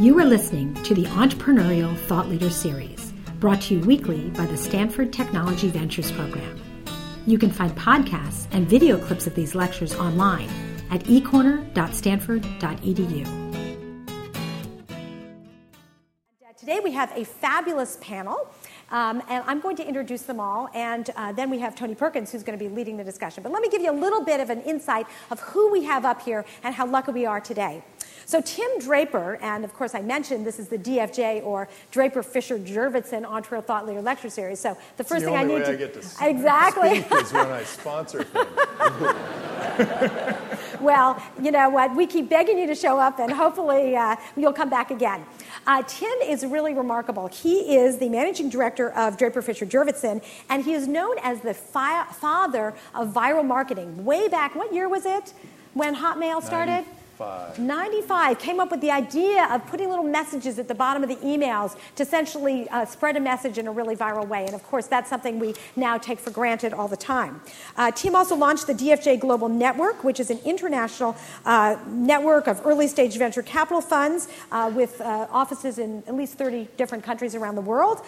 You are listening to the Entrepreneurial Thought Leader Series, brought to you weekly by the Stanford Technology Ventures Program. You can find podcasts and video clips of these lectures online at ecorner.stanford.edu. Today we have a fabulous panel. Um, and I'm going to introduce them all, and uh, then we have Tony Perkins who's going to be leading the discussion. But let me give you a little bit of an insight of who we have up here and how lucky we are today. So, Tim Draper, and of course, I mentioned this is the DFJ or Draper Fisher Jurvetson Entrepreneurial Thought Leader Lecture Series. So, the first the thing I need to, I get to exactly speak is when I sponsor things. well, you know what? We keep begging you to show up, and hopefully uh, you'll come back again. Uh, Tim is really remarkable. He is the managing director of Draper Fisher Jurvetson, and he is known as the fi- father of viral marketing. Way back, what year was it when Hotmail started? 95. 95 came up with the idea of putting little messages at the bottom of the emails to essentially uh, spread a message in a really viral way. And of course, that's something we now take for granted all the time. Uh, Tim also launched the DFJ Global Network, which is an international uh, network of early stage venture capital funds uh, with uh, offices in at least 30 different countries around the world.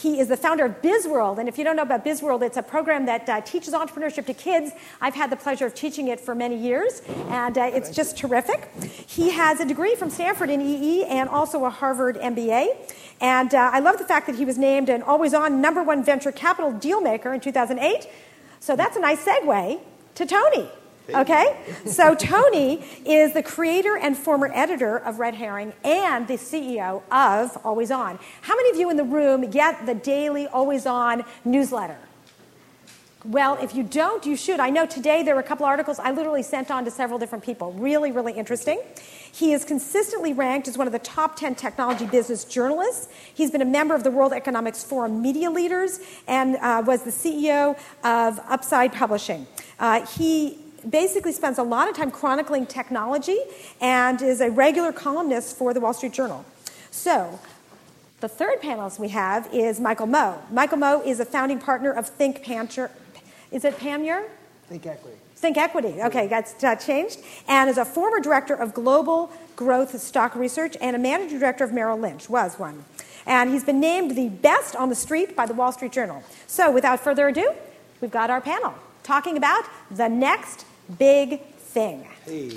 He is the founder of BizWorld. And if you don't know about BizWorld, it's a program that uh, teaches entrepreneurship to kids. I've had the pleasure of teaching it for many years, and uh, it's just terrific. He has a degree from Stanford in EE and also a Harvard MBA. And uh, I love the fact that he was named an always on number one venture capital deal maker in 2008. So that's a nice segue to Tony. Okay? So Tony is the creator and former editor of Red Herring and the CEO of Always On. How many of you in the room get the daily Always On newsletter? Well, if you don't, you should. I know today there were a couple articles I literally sent on to several different people. Really, really interesting. He is consistently ranked as one of the top 10 technology business journalists. He's been a member of the World Economics Forum Media Leaders and uh, was the CEO of Upside Publishing. Uh, he basically spends a lot of time chronicling technology and is a regular columnist for the Wall Street Journal. So, the third panelist we have is Michael Moe. Michael Moe is a founding partner of Think Panmure. Is it Panmure? Think Equity. Think Equity. Okay, that's uh, changed. And is a former director of global growth stock research and a managing director of Merrill Lynch, was one. And he's been named the best on the street by the Wall Street Journal. So, without further ado, we've got our panel talking about the next big thing. Hey.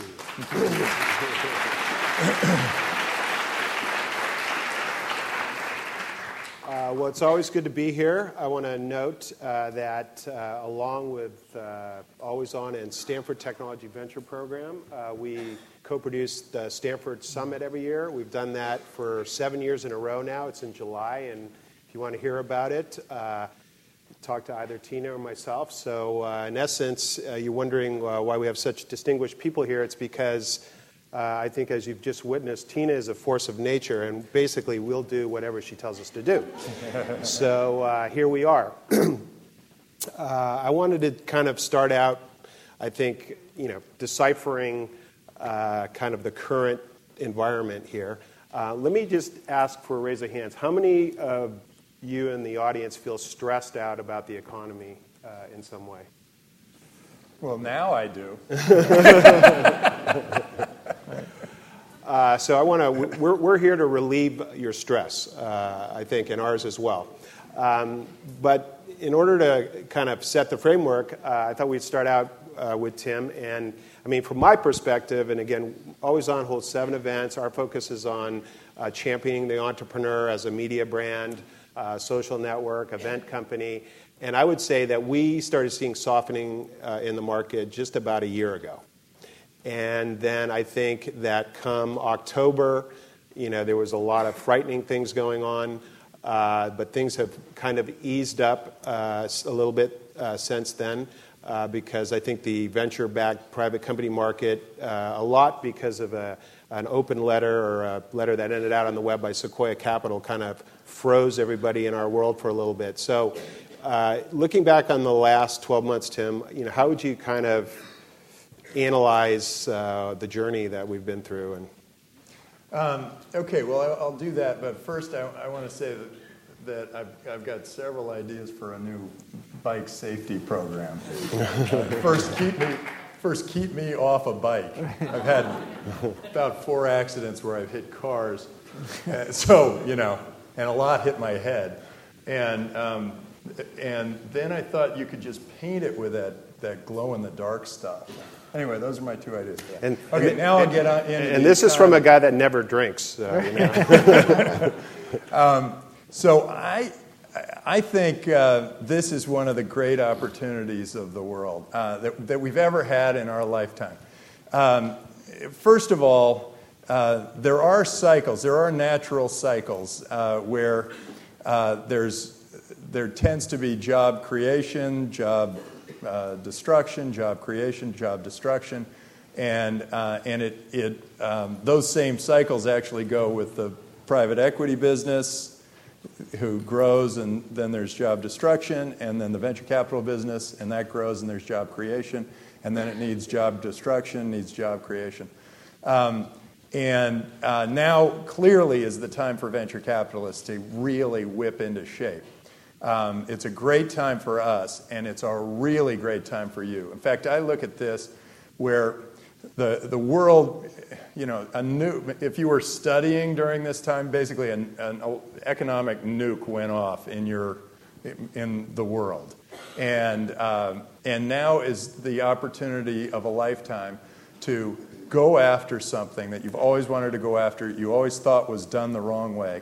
Uh, well, it's always good to be here. I want to note uh, that uh, along with uh, Always On and Stanford Technology Venture Program, uh, we co produce the Stanford Summit every year. We've done that for seven years in a row now. It's in July, and if you want to hear about it, uh, talk to either Tina or myself. So, uh, in essence, uh, you're wondering uh, why we have such distinguished people here. It's because uh, I think, as you've just witnessed, Tina is a force of nature, and basically, we'll do whatever she tells us to do. so, uh, here we are. Uh, I wanted to kind of start out, I think, you know, deciphering kind of the current environment here. let me just ask for a raise of hands. How many of you and the audience feel stressed out about the economy uh, in some way? Well, now I do. uh, so I want to. We're, we're here to relieve your stress, uh, I think, and ours as well. Um, but in order to kind of set the framework, uh, I thought we'd start out uh, with Tim. And I mean, from my perspective, and again, Always On holds seven events. Our focus is on uh, championing the entrepreneur as a media brand uh, social network, event company. And I would say that we started seeing softening uh, in the market just about a year ago. And then I think that come October, you know, there was a lot of frightening things going on, uh, but things have kind of eased up uh, a little bit uh, since then. Uh, because I think the venture backed private company market, uh, a lot because of a, an open letter or a letter that ended out on the web by Sequoia Capital, kind of froze everybody in our world for a little bit. So, uh, looking back on the last 12 months, Tim, you know, how would you kind of analyze uh, the journey that we've been through? And um, okay, well, I'll do that, but first I, I want to say that that I've, I've got several ideas for a new bike safety program. first, keep me first keep me off a bike. I've had about four accidents where I've hit cars. Uh, so, you know, and a lot hit my head. And, um, and then I thought you could just paint it with that, that glow in the dark stuff. Anyway, those are my two ideas. And, okay, and, now I'll and, get on. And this is from a guy that never drinks. You know? um, so I, I think uh, this is one of the great opportunities of the world uh, that, that, we've ever had in our lifetime. Um, first of all, uh, there are cycles, there are natural cycles uh, where uh, there's, there tends to be job creation, job uh, destruction, job creation, job destruction. And, and it, it, um, those same cycles actually go with the private equity business, who grows, and then there's job destruction, and then the venture capital business, and that grows, and there's job creation, and then it needs job destruction, needs job creation. Um, and uh, now clearly is the time for venture capitalists to really whip into shape. Um, it's a great time for us, and it's a really great time for you. In fact, I look at this where the, the world, you know, a new, if you were studying during this time, basically an, an economic nuke went off in, your, in the world. And, um, and now is the opportunity of a lifetime to go after something that you've always wanted to go after, you always thought was done the wrong way,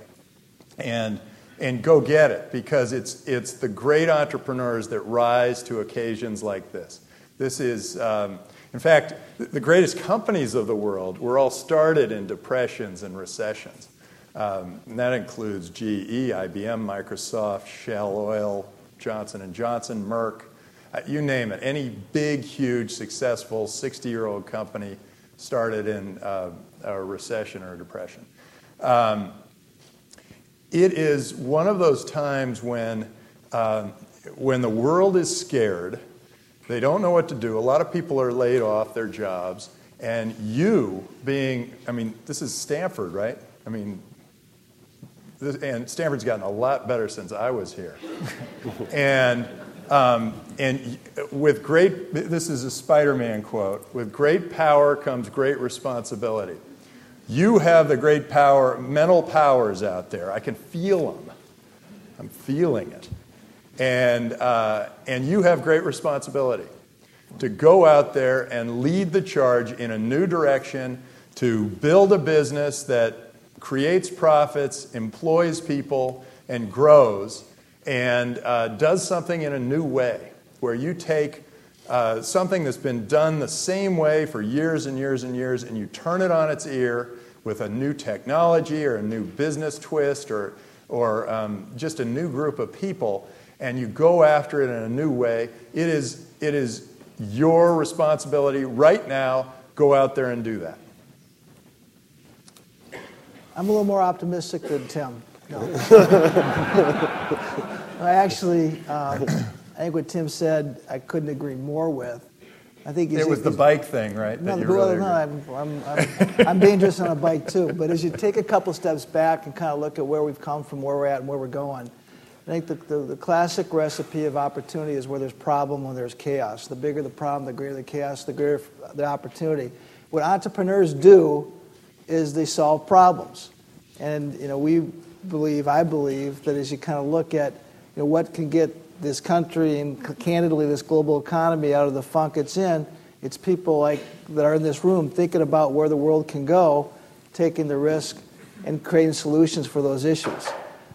and, and go get it because it's, it's the great entrepreneurs that rise to occasions like this. This is. Um, in fact, the greatest companies of the world were all started in depressions and recessions. Um, and that includes GE, IBM, Microsoft, Shell Oil, Johnson & Johnson, Merck, uh, you name it. Any big, huge, successful 60-year-old company started in uh, a recession or a depression. Um, it is one of those times when, uh, when the world is scared – they don't know what to do. A lot of people are laid off their jobs. And you being, I mean, this is Stanford, right? I mean, this, and Stanford's gotten a lot better since I was here. and, um, and with great, this is a Spider Man quote with great power comes great responsibility. You have the great power, mental powers out there. I can feel them. I'm feeling it. And, uh, and you have great responsibility to go out there and lead the charge in a new direction, to build a business that creates profits, employs people, and grows, and uh, does something in a new way, where you take uh, something that's been done the same way for years and years and years, and you turn it on its ear with a new technology or a new business twist or, or um, just a new group of people and you go after it in a new way, it is, it is your responsibility right now. Go out there and do that. I'm a little more optimistic than Tim. No. I actually, um, I think what Tim said, I couldn't agree more with. I think it was the bike thing, right? No, really no I'm, I'm, I'm, I'm, dangerous on a bike too. But as you take a couple steps back and kind of look at where we've come from, where we're at, and where we're going, I think the, the, the, classic recipe of opportunity is where there's problem, when there's chaos. The bigger the problem, the greater the chaos, the greater the opportunity. What entrepreneurs do is they solve problems. And, you know, we believe, I believe, that as you kind of look at, you know, what can get this country and candidly this global economy out of the funk it's in, it's people like that are in this room thinking about where the world can go, taking the risk, and creating solutions for those issues.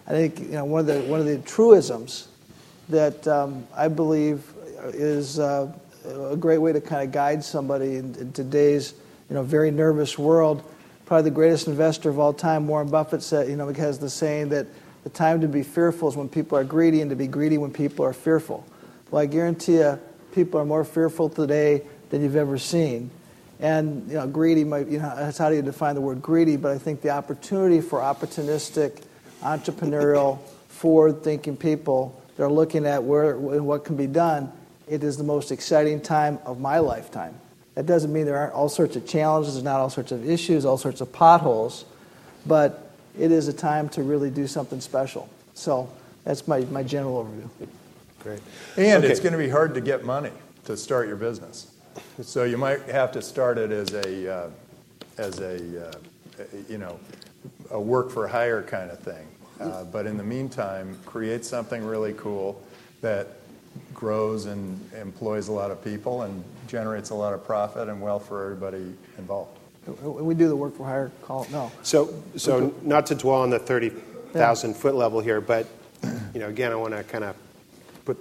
I think you know one of the one of the truisms that um, I believe is uh, a great way to kind of guide somebody in, in, today's you know very nervous world. Probably the greatest investor of all time, Warren Buffett said, you know, has the saying that the time to be fearful is when people are greedy, and to be greedy when people are fearful. Well, I guarantee you, people are more fearful today than you've ever seen. And you know, greedy might, you know, that's how do you define the word greedy? But I think the opportunity for opportunistic entrepreneurial, forward thinking people that are looking at where what can be done, it is the most exciting time of my lifetime. That doesn't mean there aren't all sorts of challenges, there's not all sorts of issues, all sorts of potholes, but it is a time to really do something special. So that's my, my general overview. Great. And okay. it's going to be hard to get money to start your business. So you might have to start it as a, uh, as a, uh, you know, a work for hire kind of thing. Uh, but in the meantime, create something really cool that grows and employs a lot of people and generates a lot of profit and wealth for everybody involved. We do the work for hire call. No. So, so not to dwell on the 30,000 foot level here, but you know, again, I want to kind of put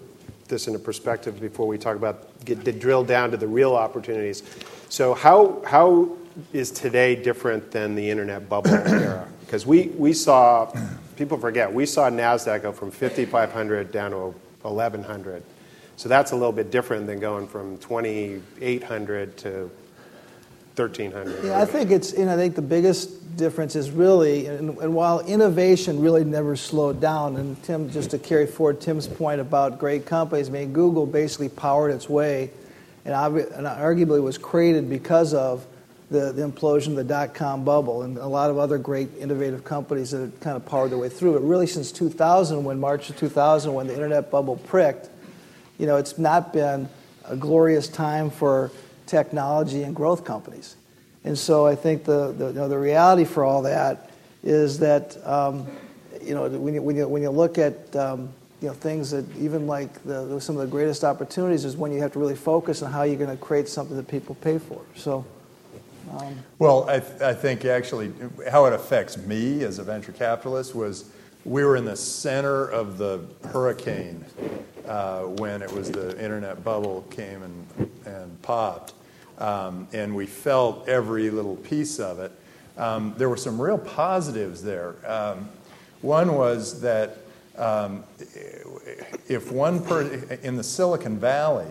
this into perspective before we talk about get to drill down to the real opportunities. So, how how is today different than the internet bubble era? Because we we saw people forget we saw Nasdaq go from 5,500 down to 1,100. So that's a little bit different than going from 2,800 to 1,300. Yeah, I think it's, you know, I think the biggest difference is really, and, and, while innovation really never slowed down, and Tim, just to carry forward Tim's point about great companies, I mean, Google basically powered its way and, and arguably was created because of the, the implosion of the dot com bubble and a lot of other great innovative companies that kind of powered their way through. But really, since 2000, when March of 2000, when the internet bubble pricked, you know, it's not been a glorious time for technology and growth companies. And so I think the, the, you know, the reality for all that is that um, you know, when, you, when, you, when you look at um, you know, things that even like the, some of the greatest opportunities is when you have to really focus on how you're going to create something that people pay for. So, um, well, I, th- I think actually how it affects me as a venture capitalist was we were in the center of the hurricane uh, when it was the internet bubble came and, and popped. Um, and we felt every little piece of it. Um, there were some real positives there. Um, one was that um, if one per in the Silicon Valley,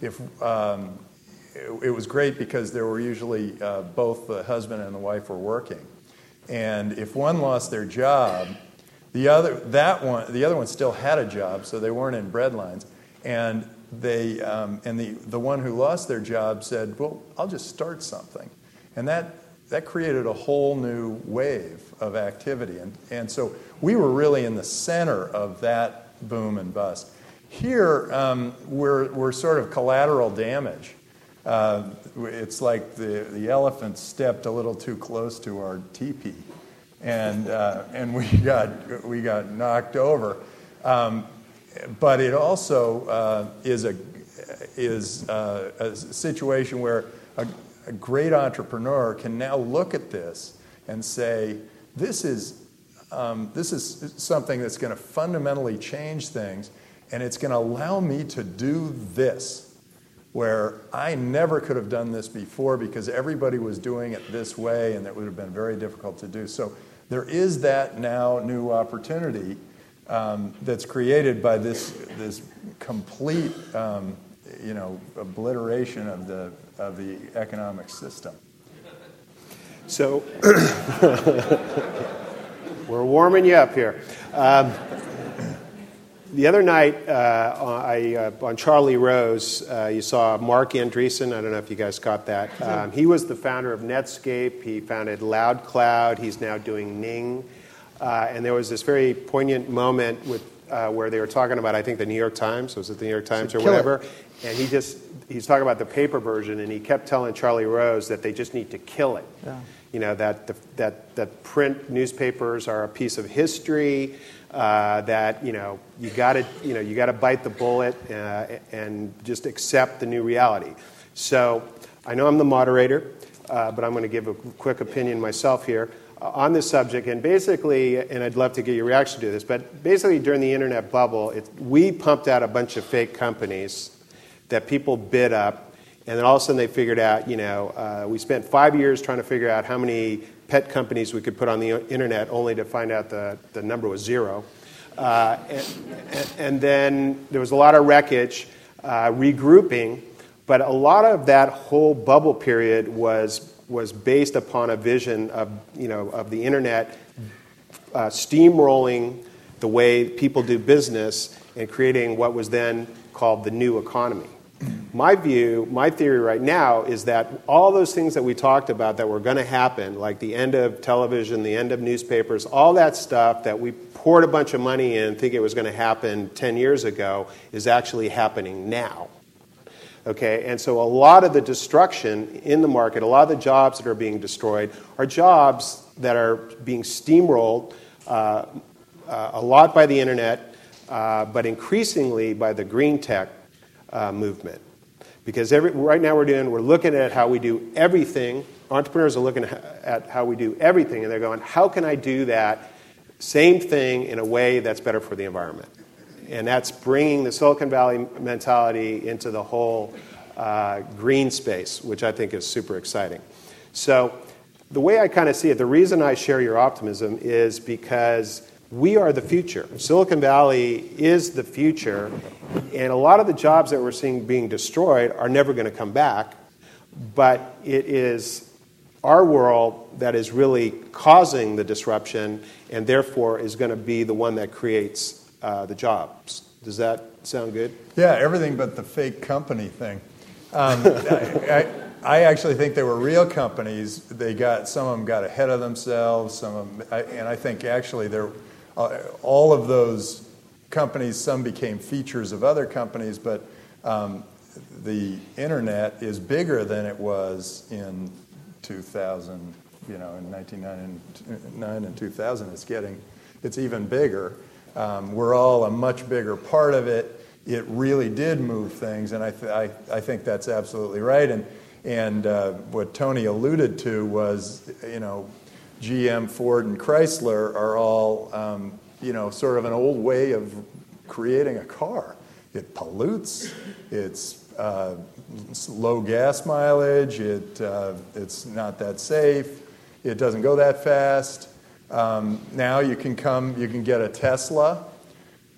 if um, it, was great because there were usually uh, both the husband and the wife were working, and if one lost their job, the other, that one, the other one still had a job, so they weren't in breadlines. And, they, um, and the, the one who lost their job said, Well, I'll just start something. And that, that created a whole new wave of activity. And, and so we were really in the center of that boom and bust. Here, um, we're, we're sort of collateral damage. Uh, it's like the, the elephant stepped a little too close to our teepee and uh, and we got we got knocked over. Um, but it also uh, is a is uh, a situation where a, a, great entrepreneur can now look at this and say, this is um, this is something that's going to fundamentally change things, and it's going to allow me to do this. Where I never could have done this before because everybody was doing it this way, and it would have been very difficult to do. So, there is that now new opportunity um, that's created by this, this complete um, you know, obliteration of the, of the economic system. So, we're warming you up here. Um, the other night uh, I, uh, on Charlie Rose, uh, you saw Marc Andreessen. I don't know if you guys got that. Um, he was the founder of Netscape. He founded LoudCloud. He's now doing Ning. Uh, and there was this very poignant moment with, uh, where they were talking about, I think, the New York Times. Was it the New York Times or whatever? It. And he just, he's talking about the paper version, and he kept telling Charlie Rose that they just need to kill it. Yeah. You know, that, the, that, that print newspapers are a piece of history uh, that you know you got to you know you got to bite the bullet uh, and just accept the new reality. So I know I'm the moderator, uh, but I'm going to give a quick opinion myself here uh, on this subject. And basically, and I'd love to get your reaction to this, but basically during the internet bubble, it, we pumped out a bunch of fake companies that people bid up. And then all of a sudden they figured out, you know, uh, we spent five years trying to figure out how many pet companies we could put on the internet, only to find out the, the number was zero. Uh, and, and, then there was a lot of wreckage, uh, regrouping, but a lot of that whole bubble period was, was based upon a vision of, you know, of the internet uh, steamrolling the way people do business and creating what was then called the new economy. My view, my theory right now is that all those things that we talked about that were going to happen, like the end of television, the end of newspapers, all that stuff that we poured a bunch of money in, think it was going to happen 10 years ago, is actually happening now. Okay, and so a lot of the destruction in the market, a lot of the jobs that are being destroyed, are jobs that are being steamrolled uh, uh, a lot by the internet, uh, but increasingly by the green tech uh, movement. Because every, right now we're doing, we're looking at how we do everything. Entrepreneurs are looking at how we do everything, and they're going, how can I do that same thing in a way that's better for the environment? And that's bringing the Silicon Valley mentality into the whole uh, green space, which I think is super exciting. So, the way I kind of see it, the reason I share your optimism is because we are the future. Silicon Valley is the future, and a lot of the jobs that we're seeing being destroyed are never going to come back, but it is our world that is really causing the disruption and therefore is going to be the one that creates uh, the jobs. Does that sound good? Yeah, everything but the fake company thing. Um, I, I, I, actually think they were real companies. They got some of them got ahead of themselves. Some of them, I, and I think actually they're uh, all of those companies. Some became features of other companies, but um, the internet is bigger than it was in 2000. You know, in 1999 and 2000, it's getting, it's even bigger. Um, we're all a much bigger part of it. It really did move things, and I, th- I, I think that's absolutely right. And, and uh, what Tony alluded to was, you know, GM, Ford, and Chrysler are all, um, you know, sort of an old way of creating a car. It pollutes, it's uh, low gas mileage, it, uh, it's not that safe, it doesn't go that fast. Um, now you can come, you can get a Tesla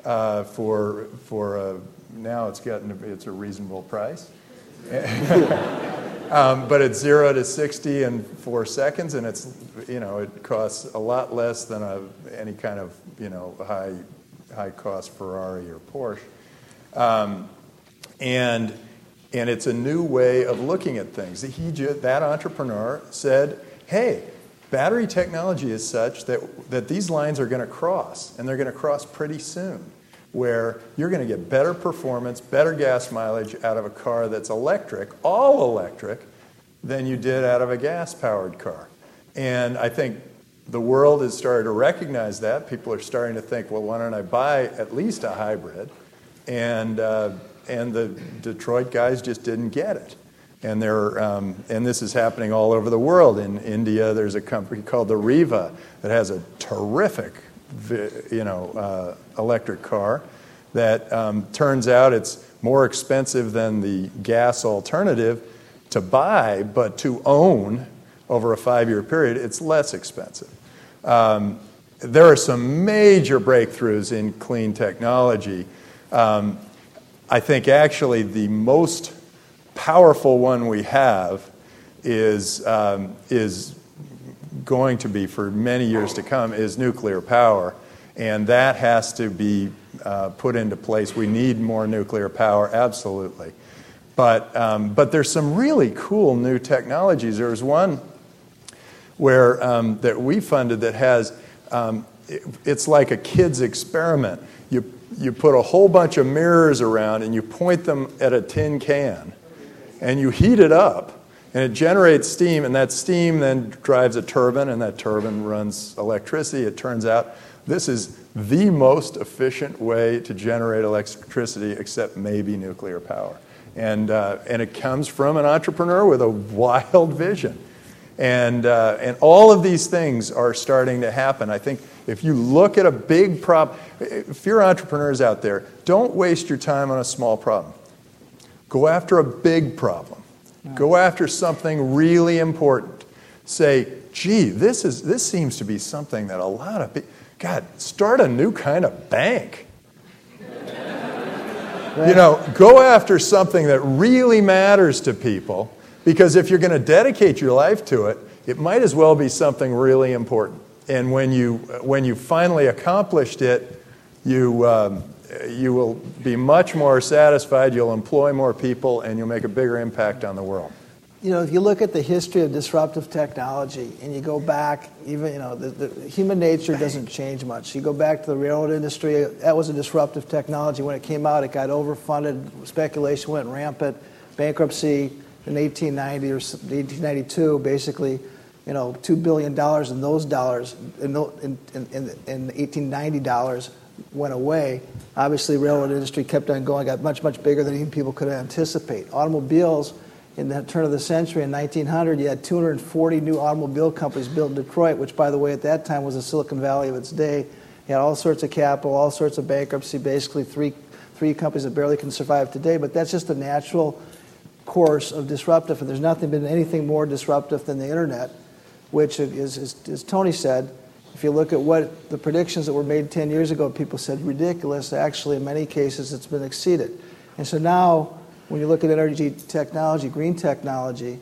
uh, for for a, now it's getting it's a reasonable price. um, but it's zero to sixty in four seconds, and it's you know it costs a lot less than a, any kind of you know high high cost Ferrari or Porsche, um, and and it's a new way of looking at things. He that entrepreneur said, "Hey, Battery technology is such that, that these lines are going to cross, and they're going to cross pretty soon, where you're going to get better performance, better gas mileage out of a car that's electric, all electric, than you did out of a gas powered car. And I think the world is starting to recognize that. People are starting to think, well, why don't I buy at least a hybrid? And, uh, and the Detroit guys just didn't get it. And, there, um, and this is happening all over the world. In India, there's a company called the Reva that has a terrific you know, uh, electric car that um, turns out it's more expensive than the gas alternative to buy, but to own over a five year period, it's less expensive. Um, there are some major breakthroughs in clean technology. Um, I think actually the most powerful one we have is, um, is going to be for many years to come is nuclear power. And that has to be uh, put into place. We need more nuclear power, absolutely. But, um, but there's some really cool new technologies. There's one where um, that we funded that has um, it, it's like a kid's experiment. You, you put a whole bunch of mirrors around and you point them at a tin can and you heat it up and it generates steam and that steam then drives a turbine and that turbine runs electricity. It turns out this is the most efficient way to generate electricity except maybe nuclear power. And, uh, and it comes from an entrepreneur with a wild vision. And, uh, and all of these things are starting to happen. I think if you look at a big problem if you're entrepreneurs out there don't waste your time on a small problem. Go after a big problem. Go after something really important. Say, gee, this, is, this seems to be something that a lot of people, God, start a new kind of bank. You know, go after something that really matters to people because if you're going to dedicate your life to it, it might as well be something really important. And when you, when you finally accomplished it, you, um, you will be much more satisfied, you'll employ more people, and you'll make a bigger impact on the world. You know, if you look at the history of disruptive technology and you go back, even, you know, the, the human nature doesn't change much. You go back to the railroad industry, that was a disruptive technology. When it came out, it got overfunded, speculation went rampant. bankruptcy in 1890 or 1892, basically, you know, $2 billion in those dollars, in, in, in, in 1890 dollars, went away. Obviously, railroad industry kept on going, got much, much bigger than even people could anticipate. Automobiles, in the turn of the century, in 1900, you had 240 new automobile companies built in Detroit, which, by the way, at that time was the Silicon Valley of its day. You had all sorts of capital, all sorts of bankruptcy, basically three, three companies that barely can survive today. But that's just a natural course of disruptive, and there's nothing been anything more disruptive than the internet, which is, is as Tony said, if you look at what the predictions that were made 10 years ago, people said ridiculous. Actually, in many cases, it's been exceeded. And so now, when you look at energy technology, green technology,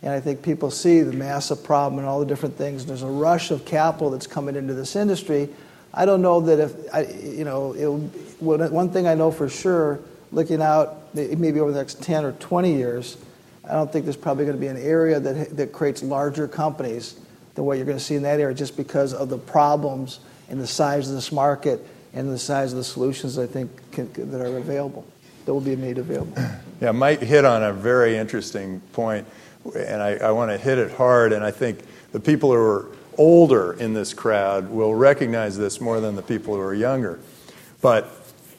and I think people see the massive problem and all the different things, there's a rush of capital that's coming into this industry. I don't know that if, I, you know, one thing I know for sure, looking out maybe over the next 10 or 20 years, I don't think there's probably going to be an area that, that creates larger companies than what you're going to see in that area just because of the problems and the size of this market and the size of the solutions I think can, that are available, that will be made available. Yeah, Mike hit on a very interesting point, and I, I want to hit it hard. And I think the people who are older in this crowd will recognize this more than the people who are younger. But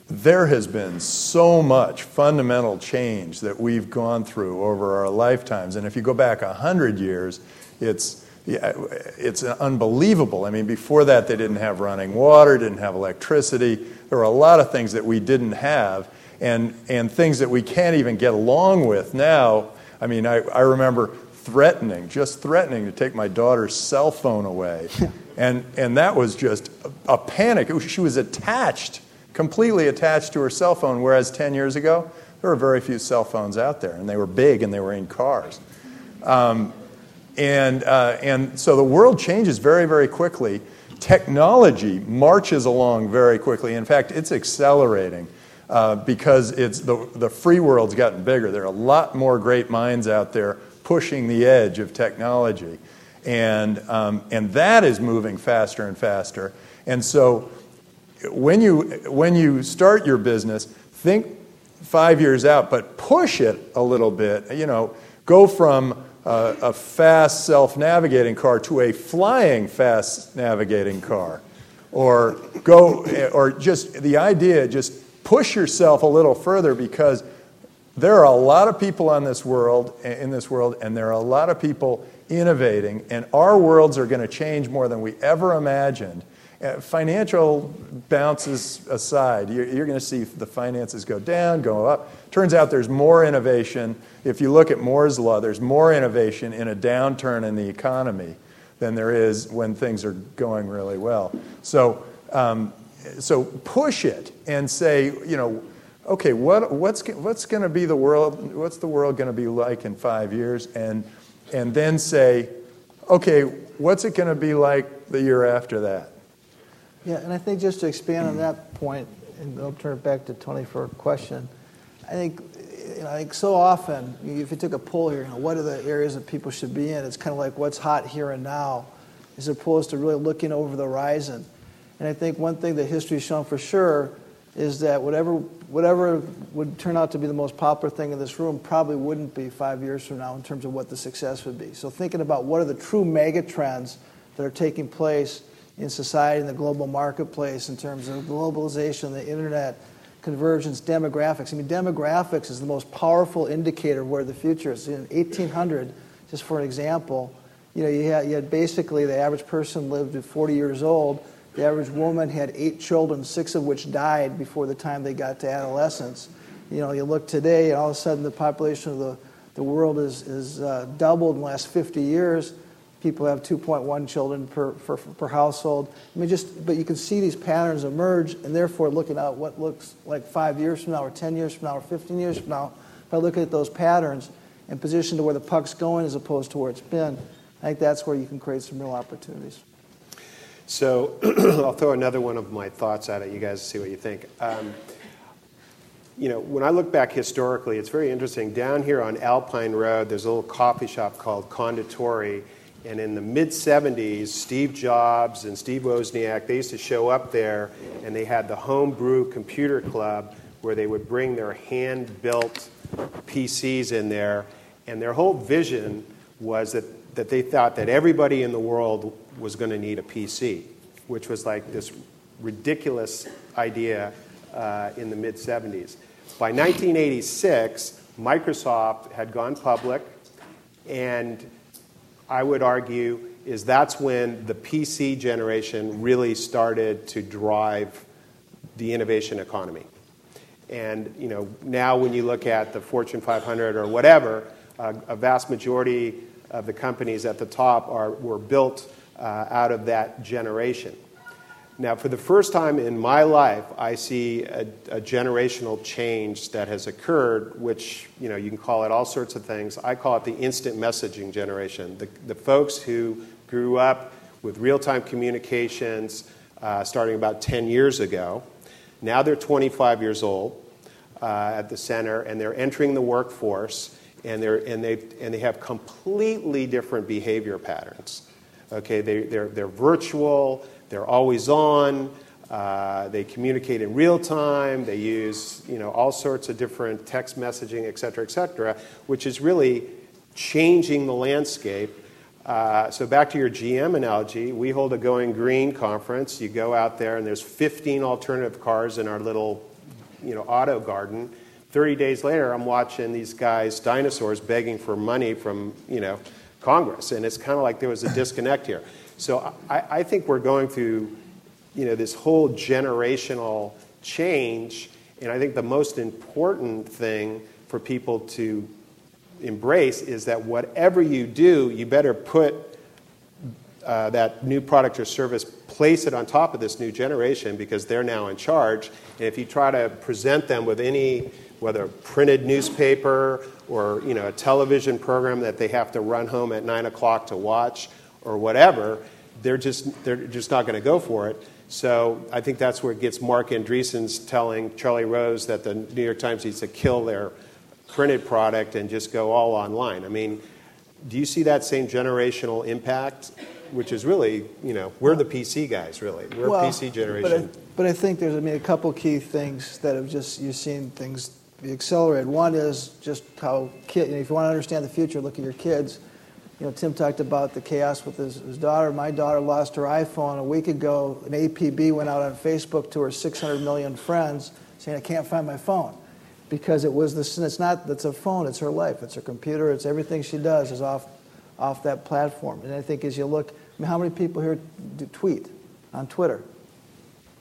there has been so much fundamental change that we've gone through over our lifetimes. And if you go back 100 years, it's yeah, it's unbelievable. I mean, before that, they didn't have running water, didn't have electricity. There were a lot of things that we didn't have, and, and things that we can't even get along with now. I mean, I, I remember threatening, just threatening to take my daughter's cell phone away. and, and that was just a, a panic. Was, she was attached, completely attached to her cell phone, whereas 10 years ago, there were very few cell phones out there, and they were big and they were in cars. Um, and, uh, and so the world changes very, very quickly. Technology marches along very quickly. In fact, it's accelerating uh, because it's the, the free world's gotten bigger. There are a lot more great minds out there pushing the edge of technology. And, um, and that is moving faster and faster. And so when you, when you start your business, think five years out, but push it a little bit. You know, go from uh, a fast self navigating car to a flying fast navigating car. Or go, or just the idea, just push yourself a little further because there are a lot of people on this world, in this world, and there are a lot of people innovating, and our worlds are going to change more than we ever imagined. Uh, financial bounces aside, you're, you're going to see the finances go down, go up. Turns out there's more innovation. If you look at Moore's Law, there's more innovation in a downturn in the economy than there is when things are going really well. So, um, so push it and say, you know, okay, what, what's, what's going to be the world, what's the world going to be like in five years? And, and then say, okay, what's it going to be like the year after that? Yeah, and I think just to expand on that point, and I'll turn it back to Tony for a question. I think, you know, I think so often, if you took a poll here, you know, what are the areas that people should be in? It's kind of like what's hot here and now, as opposed to really looking over the horizon. And I think one thing that history has shown for sure is that whatever whatever would turn out to be the most popular thing in this room probably wouldn't be five years from now in terms of what the success would be. So thinking about what are the true mega trends that are taking place in society in the global marketplace in terms of globalization, the internet, convergence, demographics. I mean, demographics is the most powerful indicator of where the future is. In 1800, just for an example, you know, you had, you had basically the average person lived at 40 years old. The average woman had eight children, six of which died before the time they got to adolescence. You know, you look today, and all of a sudden the population of the, the world is, is uh, doubled in the last 50 years people have 2.1 children per, per, per, household. I mean, just, but you can see these patterns emerge, and therefore looking at what looks like five years from now, or 10 years from now, or 15 years from now, by looking at those patterns and position to where the puck's going as opposed to where it's been, I think that's where you can create some real opportunities. So I'll throw another one of my thoughts at it, you guys see what you think. Um, you know, when I look back historically, it's very interesting. Down here on Alpine Road, there's a little coffee shop called Konditorei and in the mid 70s, Steve Jobs and Steve Wozniak, they used to show up there and they had the homebrew computer club where they would bring their hand built PCs in there, and their whole vision was that, that they thought that everybody in the world was going to need a PC, which was like this ridiculous idea uh, in the mid 70s. By 1986, Microsoft had gone public, and I would argue is that's when the PC generation really started to drive the innovation economy. And you know, now when you look at the Fortune 500 or whatever, uh, a vast majority of the companies at the top are, were built uh, out of that generation. Now, for the first time in my life, I see a, a, generational change that has occurred, which you know you can call it all sorts of things. I call it the instant messaging generation. The, the folks who grew up with real-time communications uh, starting about 10 years ago. Now they're 25 years old uh, at the center, and they're entering the workforce, and, they're, and, they, and they have completely different behavior patterns. Okay, they, they're, they're virtual they're always on. Uh, they communicate in real time. They use you know, all sorts of different text messaging, et cetera, et cetera, which is really changing the landscape. Uh, so back to your GM analogy, we hold a Going Green conference. You go out there, and there's 15 alternative cars in our little you know, auto garden. 30 days later, I'm watching these guys, dinosaurs, begging for money from you know, Congress. And it's kind of like there was a disconnect here. So I, I think we're going through you know, this whole generational change. And I think the most important thing for people to embrace is that whatever you do, you better put uh, that new product or service, place it on top of this new generation because they're now in charge. And if you try to present them with any, whether a printed newspaper or you know, a television program that they have to run home at 9 o'clock to watch or whatever, they're just, they're just not going to go for it. So I think that's where it gets Marc Andreessen's telling Charlie Rose that the New York Times needs to kill their printed product and just go all online. I mean, do you see that same generational impact? Which is really, you know, we're the PC guys, really. We're well, PC generation. But I, but I think there's, I mean, a couple key things that have just, you've seen things be accelerated. One is just how, kid, you know, if you want to understand the future, look at your kids you know, Tim talked about the chaos with his, his, daughter. My daughter lost her iPhone a week ago. An APB went out on Facebook to her 600 million friends saying, I can't find my phone. Because it was this, it's not, it's a phone, it's her life, it's her computer, it's everything she does is off, off that platform. And I think as you look, I mean, how many people here do tweet on Twitter?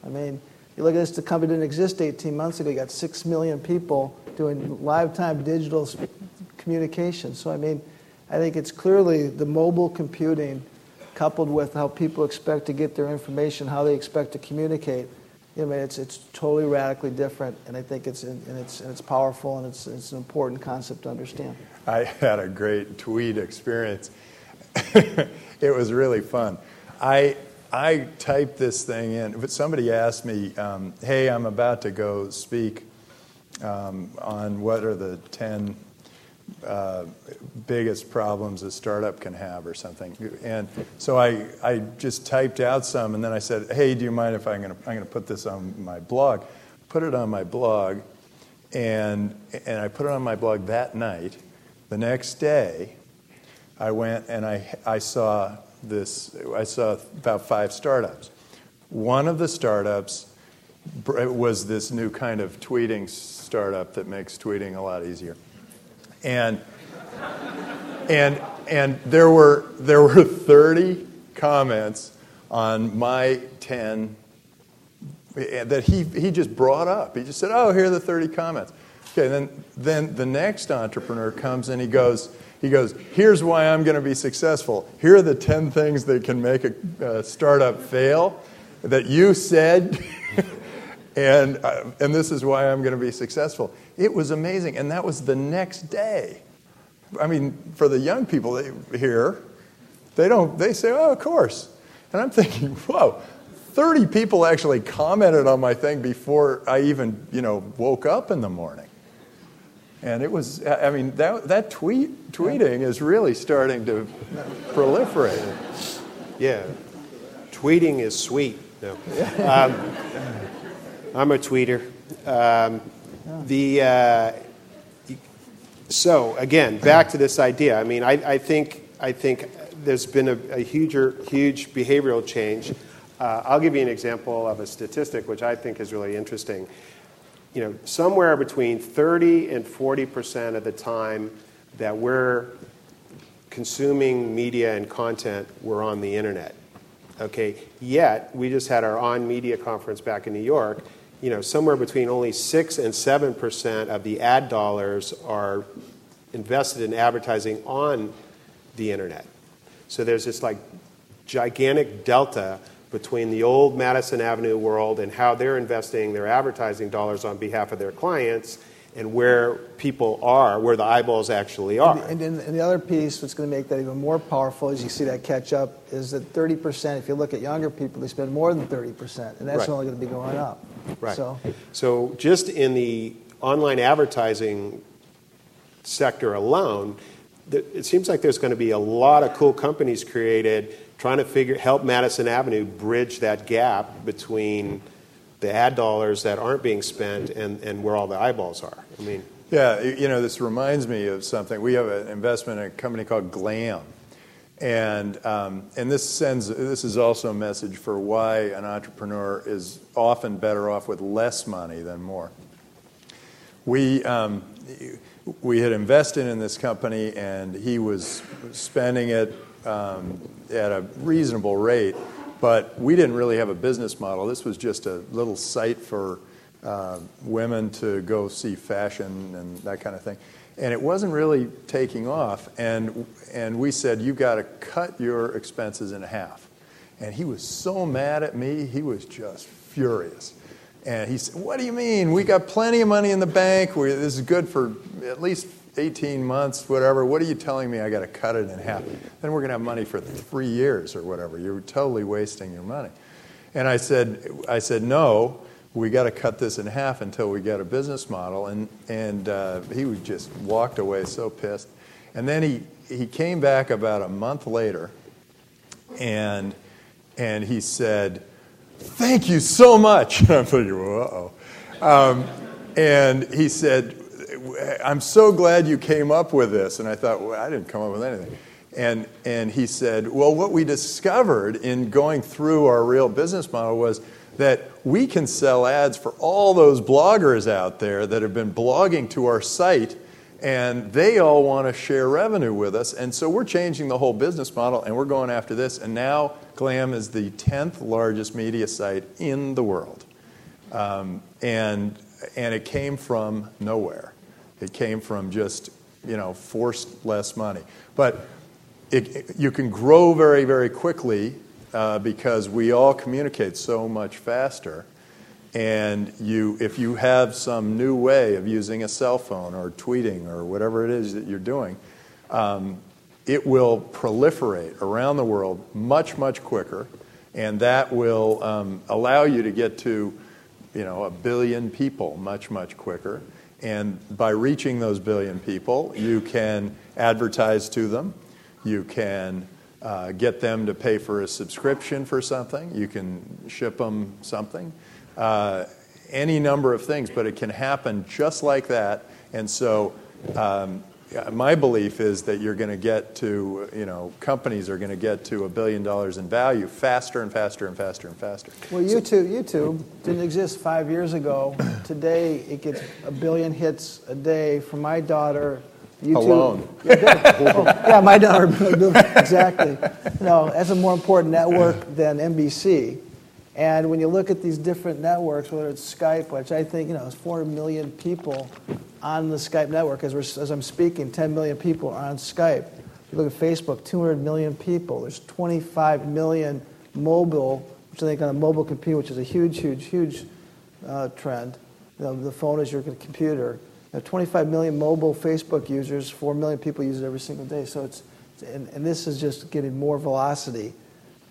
I mean, you look at this, the company didn't exist 18 months ago. You got 6 million people doing live time digital communication. So, I mean, I think it's clearly the mobile computing coupled with how people expect to get their information, how they expect to communicate. You know, it's, it's totally radically different, and I think it's, and it's, and it's powerful, and it's, it's an important concept to understand. I had a great tweet experience. it was really fun. I, I typed this thing in. But somebody asked me, um, hey, I'm about to go speak um, on what are the 10 uh, biggest problems a startup can have or something. And so I, I just typed out some and then I said, hey, do you mind if I'm going to I'm to put this on my blog? Put it on my blog and, and I put it on my blog that night. The next day, I went and I, I saw this, I saw about five startups. One of the startups was this new kind of tweeting startup that makes tweeting a lot easier. And, and, and there, were, there were 30 comments on my 10 that he, he just brought up. He just said, Oh, here are the 30 comments. Okay, then, then the next entrepreneur comes and he goes, he goes, Here's why I'm going to be successful. Here are the 10 things that can make a, a startup fail that you said, and, uh, and this is why I'm going to be successful. It was amazing. And that was the next day. I mean, for the young people here, they don't, they say, oh, of course. And I'm thinking, whoa, 30 people actually commented on my thing before I even, you know, woke up in the morning. And it was, I mean, that, that tweet, tweeting is really starting to proliferate. Yeah. Tweeting is sweet. No. Um, I'm a tweeter. Um, the, uh, so again, back to this idea. I mean, I, I think I think there's been a, a huge huge behavioral change. Uh, I'll give you an example of a statistic which I think is really interesting. You know, somewhere between 30 and 40 percent of the time that we're consuming media and content, we're on the internet. Okay, yet we just had our on media conference back in New York. You know, somewhere between only six and seven percent of the ad dollars are invested in advertising on the internet. So there's this like gigantic delta between the old Madison Avenue world and how they're investing their advertising dollars on behalf of their clients and where people are, where the eyeballs actually are. And, and, and, the other piece that's going to make that even more powerful as you see that catch up is that 30%, if you look at younger people, they spend more than 30%, and that's right. only going to be going up. Right. So, so just in the online advertising sector alone, it seems like there's going to be a lot of cool companies created trying to figure help Madison Avenue bridge that gap between the ad dollars that aren't being spent and, and where all the eyeballs are. I mean, yeah, you know, this reminds me of something. We have an investment in a company called Glam, and um, and this sends this is also a message for why an entrepreneur is often better off with less money than more. We um, we had invested in this company, and he was spending it um, at a reasonable rate, but we didn't really have a business model. This was just a little site for uh, women to go see fashion and that kind of thing. And it wasn't really taking off. And, and we said, You've got to cut your expenses in half. And he was so mad at me, he was just furious. And he said, What do you mean? We got plenty of money in the bank. We, this is good for at least 18 months, whatever. What are you telling me I got to cut it in half? Then we're going to have money for three years or whatever. You're totally wasting your money. And I said, I said, no, we got to cut this in half until we get a business model. And, and uh, he just walked away so pissed. And then he, he came back about a month later and, and he said, Thank you so much. And I'm thinking, well, uh oh. Um, and he said, I'm so glad you came up with this. And I thought, well, I didn't come up with anything. And, and he said, well, what we discovered in going through our real business model was that we can sell ads for all those bloggers out there that have been blogging to our site and they all want to share revenue with us. And so we're changing the whole business model and we're going after this. And now Glam is the 10th largest media site in the world. Um, and, and it came from nowhere. It came from just, you know, forced less money. But it, you can grow very, very quickly uh, because we all communicate so much faster. And you, if you have some new way of using a cell phone or tweeting or whatever it is that you're doing, um, it will proliferate around the world much, much quicker. And that will um, allow you to get to, you know, a billion people much, much quicker. And by reaching those billion people, you can advertise to them. You can uh, get them to pay for a subscription for something. You can ship them something. Uh, any number of things, but it can happen just like that. And so um, my belief is that you're going to get to, you know, companies are going to get to a billion dollars in value faster and faster and faster and faster. Well, YouTube, YouTube didn't exist five years ago. Today, it gets a billion hits a day from my daughter. YouTube. Alone. Yeah, yeah, my daughter, exactly. No, that's a more important network than NBC. And when you look at these different networks, whether it's Skype, which I think, you know, it's 4 million people on the Skype network. As, as I'm speaking, 10 million people are on Skype. If You look at Facebook, 200 million people. There's 25 million mobile, which I think on a mobile computer, which is a huge, huge, huge uh, trend. You know, the phone is your computer. You 25 million mobile Facebook users, 4 million people use it every single day. So it's, and, and this is just getting more velocity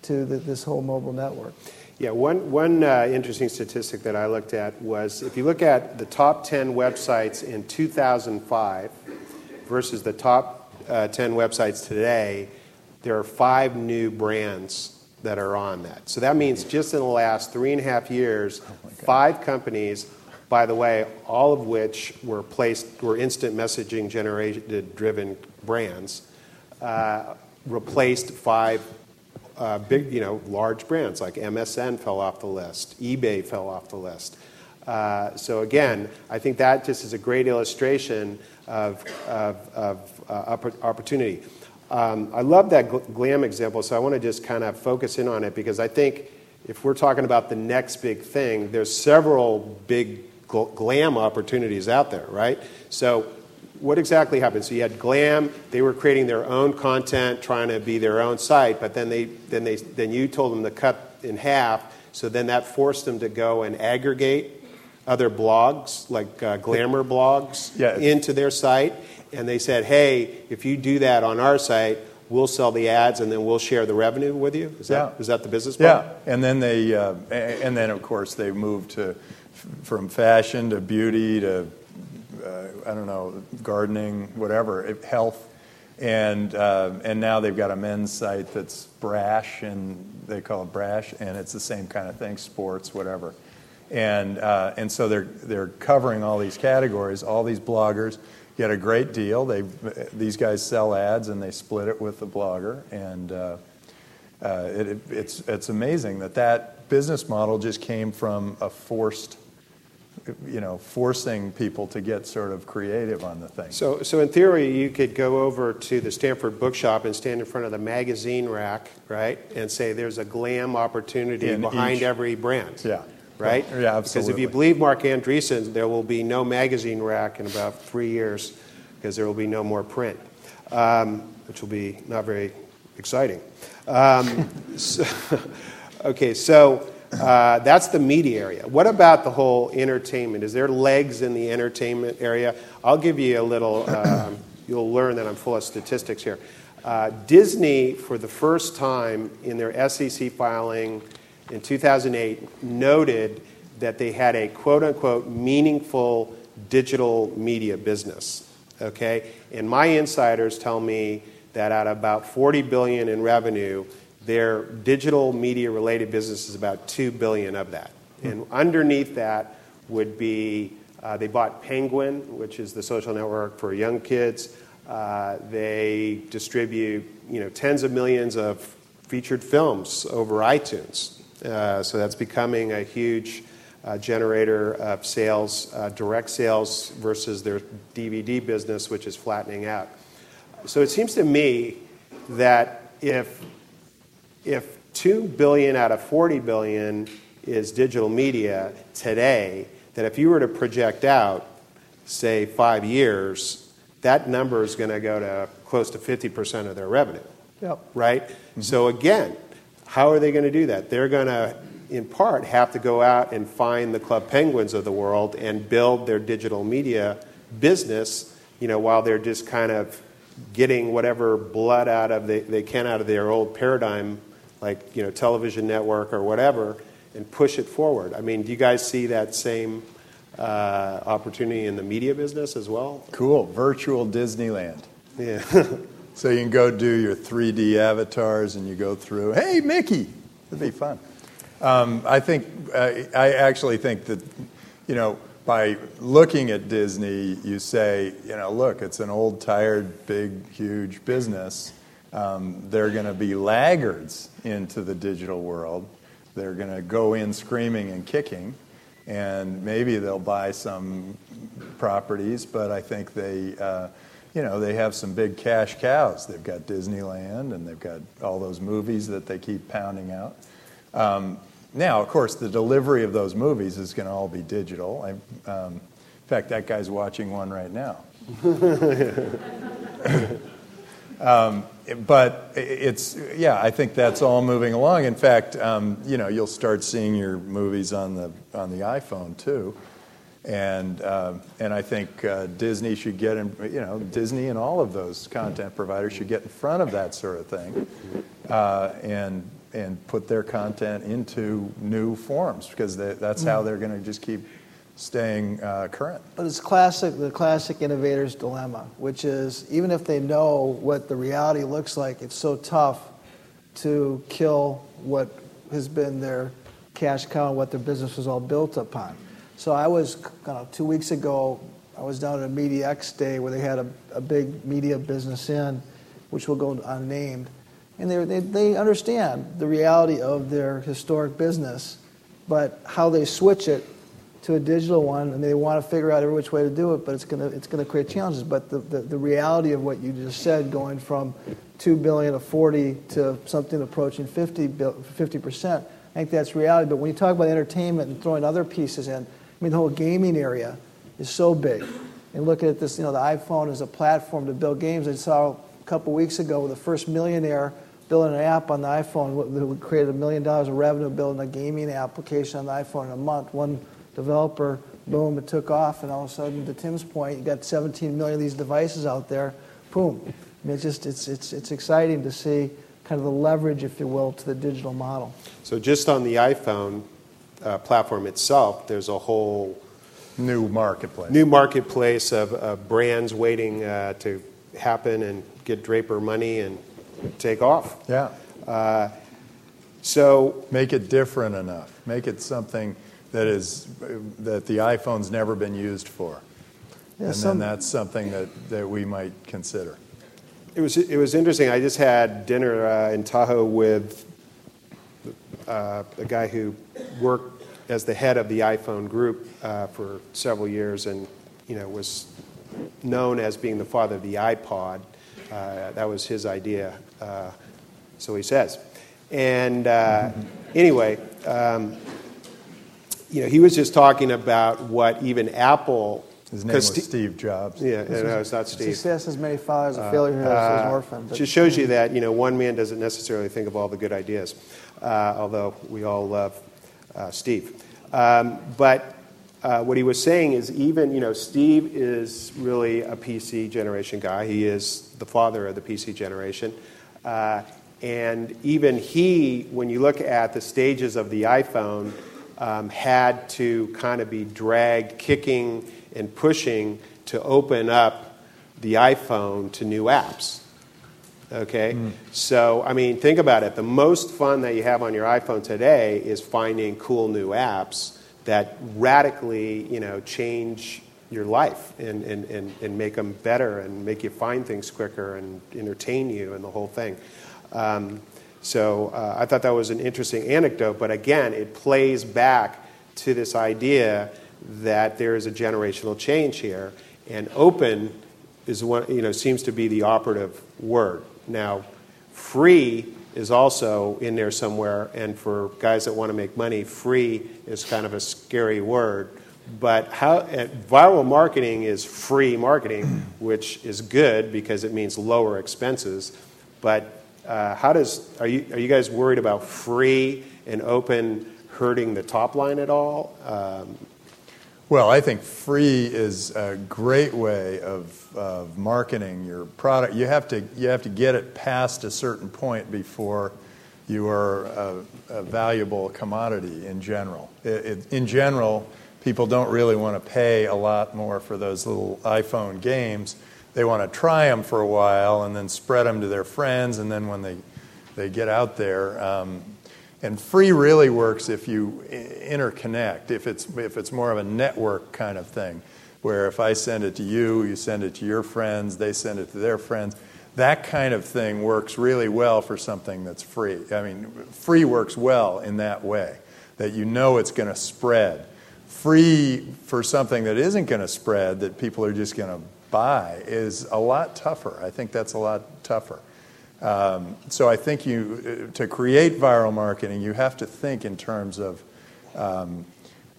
to the, this whole mobile network. Yeah, one, one uh, interesting statistic that I looked at was if you look at the top 10 websites in 2005 versus the top uh, 10 websites today, there are five new brands that are on that. So that means just in the last three and a half years, oh five companies by the way, all of which were placed were instant messaging generated driven brands, uh, replaced five uh, big, you know, large brands like MSN fell off the list, eBay fell off the list. Uh, so again, I think that just is a great illustration of, of, of uh, opportunity. Um, I love that glam example, so I want to just kind of focus in on it because I think if we're talking about the next big thing, there's several big glam opportunities out there, right? So what exactly happened? So you had Glam. They were creating their own content, trying to be their own site, but then they then they then you told them to cut in half. So then that forced them to go and aggregate other blogs, like uh, glamour blogs, yeah. into their site. And they said, hey, if you do that on our site, we'll sell the ads and then we'll share the revenue with you. Is that, yeah. is that the business model? Yeah. And then they, uh, and then of course they moved to from fashion to beauty to I don't know gardening, whatever, health, and uh, and now they've got a men's site that's brash and they call it brash, and it's the same kind of thing, sports, whatever, and uh, and so they're they're covering all these categories. All these bloggers get a great deal. They these guys sell ads and they split it with the blogger, and uh, uh, it, it's it's amazing that that business model just came from a forced you know, forcing people to get sort of creative on the thing. So, so in theory, you could go over to the Stanford Bookshop and stand in front of the magazine rack, right, and say there's a glam opportunity in behind each, every brand. Yeah. Right? Yeah, absolutely. Because if you believe Marc Andreessen, there will be no magazine rack in about three years because there will be no more print, um, which will be not very exciting. Um, so, okay, so uh, that's the media area. What about the whole entertainment? Is there legs in the entertainment area? I'll give you a little, um, you'll learn that I'm full of statistics here. Uh, Disney, for the first time in their SEC filing in 2008, noted that they had a quote unquote meaningful digital media business. Okay? And my insiders tell me that at about 40 billion in revenue, their digital media related business is about 2 billion of that. And underneath that would be uh, they bought Penguin, which is the social network for young kids. Uh, they distribute you know tens of millions of featured films over iTunes. Uh, so that's becoming a huge uh, generator of sales, uh, direct sales versus their DVD business, which is flattening out. So it seems to me that if if 2 billion out of 40 billion is digital media today, that if you were to project out, say, five years, that number is going to go to close to 50% of their revenue. Yep. Right? Mm-hmm. So, again, how are they going to do that? They're going to, in part, have to go out and find the Club Penguins of the world and build their digital media business, you know, while they're just kind of getting whatever blood out of they, they can out of their old paradigm like you know television network or whatever, and push it forward. I mean, do you guys see that same uh, opportunity in the media business as well? Cool, virtual Disneyland. Yeah. so you can go do your 3D avatars, and you go through. Hey, Mickey, it'd be fun. Um, I think I actually think that you know by looking at Disney, you say, you know, look, it's an old, tired, big, huge business um, they're going to be laggards into the digital world. They're going to go in screaming and kicking, and maybe they'll buy some properties, but I think they, uh, you know, they have some big cash cows. They've got Disneyland, and they've got all those movies that they keep pounding out. Um, now, of course, the delivery of those movies is going to all be digital. I, um, in fact, that guy's watching one right now. Um, but it's yeah, I think that's all moving along. In fact, um, you know, you'll start seeing your movies on the on the iPhone too, and uh, and I think uh, Disney should get in. You know, Disney and all of those content providers should get in front of that sort of thing, uh, and and put their content into new forms because they, that's how they're going to just keep staying uh, current. But it's classic, the classic innovator's dilemma, which is even if they know what the reality looks like, it's so tough to kill what has been their cash cow and what their business was all built upon. So I was, you know, two weeks ago, I was down at a MediaX day where they had a, a big media business in, which will go unnamed. And they, they, they understand the reality of their historic business, but how they switch it to a digital one, and they want to figure out every which way to do it, but it's going to, it's going to create challenges. But the, the, the reality of what you just said, going from 2 billion to 40 to something approaching 50, 50%, I think that's reality. But when you talk about entertainment and throwing other pieces in, I mean, the whole gaming area is so big. And looking at this, you know, the iPhone is a platform to build games. I saw a couple weeks ago the first millionaire building an app on the iPhone that would create a million dollars of revenue building a gaming application on the iPhone in a month. One developer, boom, it took off, and all of a sudden, to Tim's point, you got 17 million of these devices out there, boom. I mean, it's just it's it's it's exciting to see kind of the leverage, if you will, to the digital model. So just on the iPhone uh, platform itself, there's a whole new marketplace, new marketplace of, of brands waiting uh, to happen and get Draper money and take off. Yeah. Uh, so make it different enough. Make it something that is that the iPhone's never been used for. Yeah, and some, then that's something that, that we might consider. It was it was interesting. I just had dinner uh, in Tahoe with uh, a guy who worked as the head of the iPhone group uh, for several years, and you know was known as being the father of the iPod. Uh, that was his idea, uh, so he says. And uh, anyway. Um, you know, he was just talking about what even Apple. His name was St- Steve Jobs. Yeah, no, it's not Steve. Success has many fathers, a failure has uh, an orphan. But, just shows you that you know one man doesn't necessarily think of all the good ideas, uh, although we all love uh, Steve. Um, but uh, what he was saying is even you know Steve is really a PC generation guy. He is the father of the PC generation. Uh, and even he, when you look at the stages of the iPhone, um, had to kind of be dragged kicking and pushing to open up the iPhone to new apps. Okay? Mm. So, I mean, think about it. The most fun that you have on your iPhone today is finding cool new apps that radically, you know, change your life and, and, and, and make them better and make you find things quicker and entertain you and the whole thing. Um, so uh, I thought that was an interesting anecdote, but again, it plays back to this idea that there is a generational change here, and open is one, you know, seems to be the operative word. Now, free is also in there somewhere, and for guys that want to make money, free is kind of a scary word. But how, viral marketing is free marketing, which is good because it means lower expenses. But uh, how does are you are you guys worried about free and open hurting the top line at all? Um, well, I think free is a great way of, of marketing your product. You have to you have to get it past a certain point before you are a, a valuable commodity in general. It, it, in general, people don't really want to pay a lot more for those little iPhone games they want to try them for a while and then spread them to their friends, and then when they, they get out there, um, and free really works if you interconnect, if it's, if it's more of a network kind of thing, where if I send it to you, you send it to your friends, they send it to their friends. That kind of thing works really well for something that's free. I mean, free works well in that way, that you know it's going to spread. Free for something that isn't going to spread, that people are just going to buy is a lot tougher. I think that's a lot tougher. Um, so I think you, to create viral marketing, you have to think in terms of, um,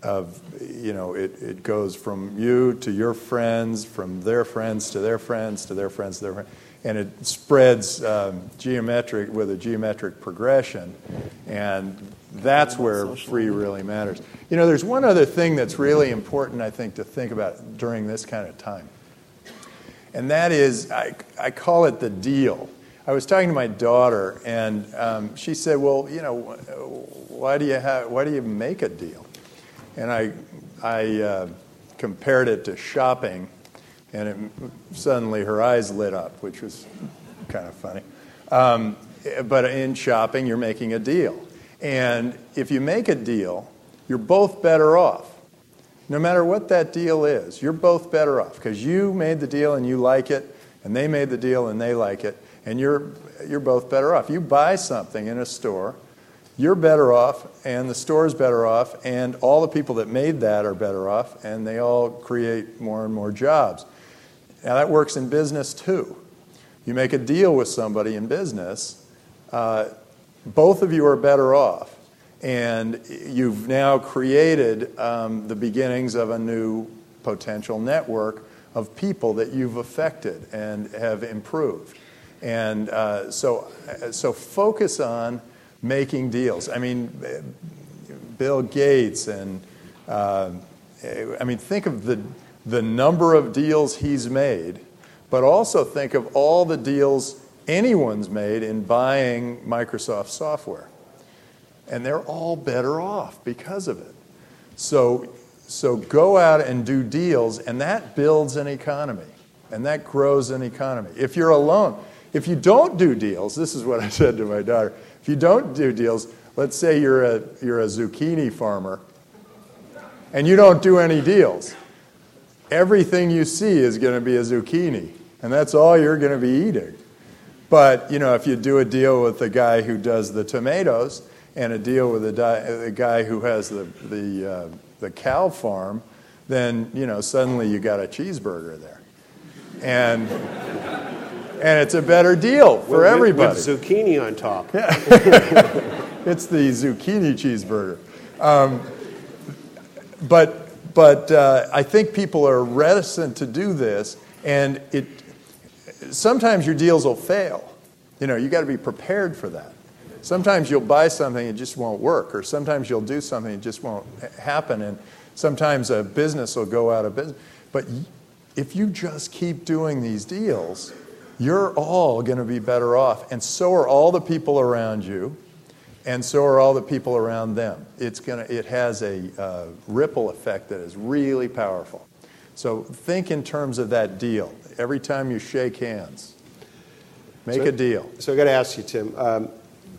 of you know, it, it goes from you to your friends, from their friends to their friends to their friends to their friends, and it spreads um, geometric with a geometric progression, and that's where free really matters. You know, there's one other thing that's really important, I think, to think about during this kind of time and that is, I, I call it the deal. I was talking to my daughter, and um, she said, "Well, you know, why do you have, why do you make a deal?" And I, I uh, compared it to shopping, and it, suddenly her eyes lit up, which was kind of funny. Um, but in shopping, you're making a deal, and if you make a deal, you're both better off no matter what that deal is, you're both better off because you made the deal and you like it, and they made the deal and they like it, and you're, you're both better off. You buy something in a store, you're better off, and the store's better off, and all the people that made that are better off, and they all create more and more jobs. Now, that works in business too. You make a deal with somebody in business, uh, both of you are better off. And you've now created um, the beginnings of a new potential network of people that you've affected and have improved. And uh, so, so focus on making deals. I mean, Bill Gates and uh, I mean, think of the, the number of deals he's made, but also think of all the deals anyone's made in buying Microsoft software. And they're all better off because of it. So, so go out and do deals, and that builds an economy, and that grows an economy. If you're alone, if you don't do deals, this is what I said to my daughter. If you don't do deals, let's say you're a, you're a zucchini farmer, and you don't do any deals. Everything you see is going to be a zucchini, and that's all you're going to be eating. But you know, if you do a deal with the guy who does the tomatoes and a deal with the, di- the guy who has the the uh, the cow farm, then you know suddenly you got a cheeseburger there, and and it's a better deal for With- with- everybody. With zucchini on top. Yeah. It's the zucchini cheeseburger. Um, but but uh, I think people are reticent to do this, and it sometimes your deals will fail. You know, you got to be prepared for that. Sometimes you'll buy something and it just won't work, or sometimes you'll do something and it just won't happen, and sometimes a business will go out of business. But if you just keep doing these deals, you're all going to be better off, and so are all the people around you and so are all the people around them. It's gonna, it has a uh, ripple effect that is really powerful. So think in terms of that deal. Every time you shake hands, make So- a deal. So I got to ask you, Tim. Um,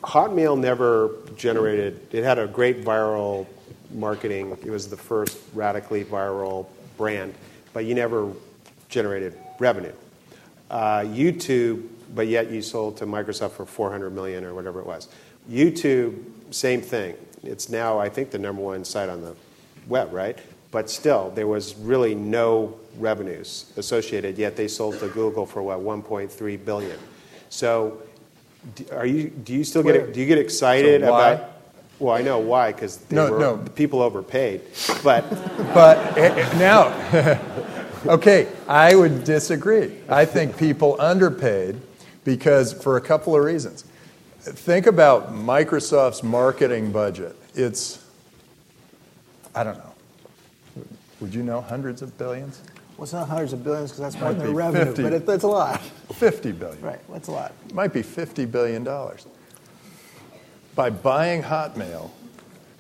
Hotmail never generated. It had a great viral marketing. It was the first radically viral brand, but you never generated revenue. Uh, YouTube, but yet you sold to Microsoft for 400 million or whatever it was. YouTube, same thing. It's now, I think, the number one site on the web, right? But still, there was really no revenues associated. Yet they sold to Google for what 1.3 billion. So, d- are you? Do you still get? Do you get excited So about? Well, I know why because No, no. the people overpaid, but But eh, eh, now, okay, I would disagree. I think people underpaid because for a couple of reasons. Think about Microsoft's marketing budget. It's, I don't know. Would you know hundreds of billions? Well, it's not hundreds of billions because that's more than their revenue, 50. but it, it's a lot. 50 billion. Right, that's a lot. It might be $50 billion. By buying Hotmail,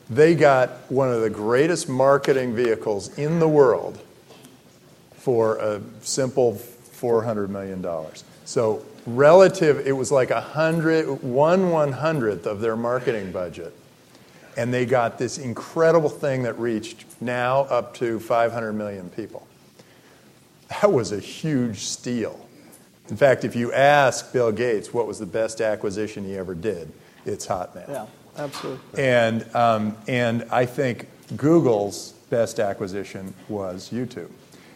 they got one of the greatest marketing vehicles in the world for a simple $400 million. So, relative, it was like a hundred, one one hundredth of their marketing budget. And they got this incredible thing that reached now up to 500 million people. That was a huge steal. In fact, if you ask Bill Gates what was the best acquisition he ever did, it's Hotmail. Yeah, absolutely. And, um, and I think Google's best acquisition was YouTube.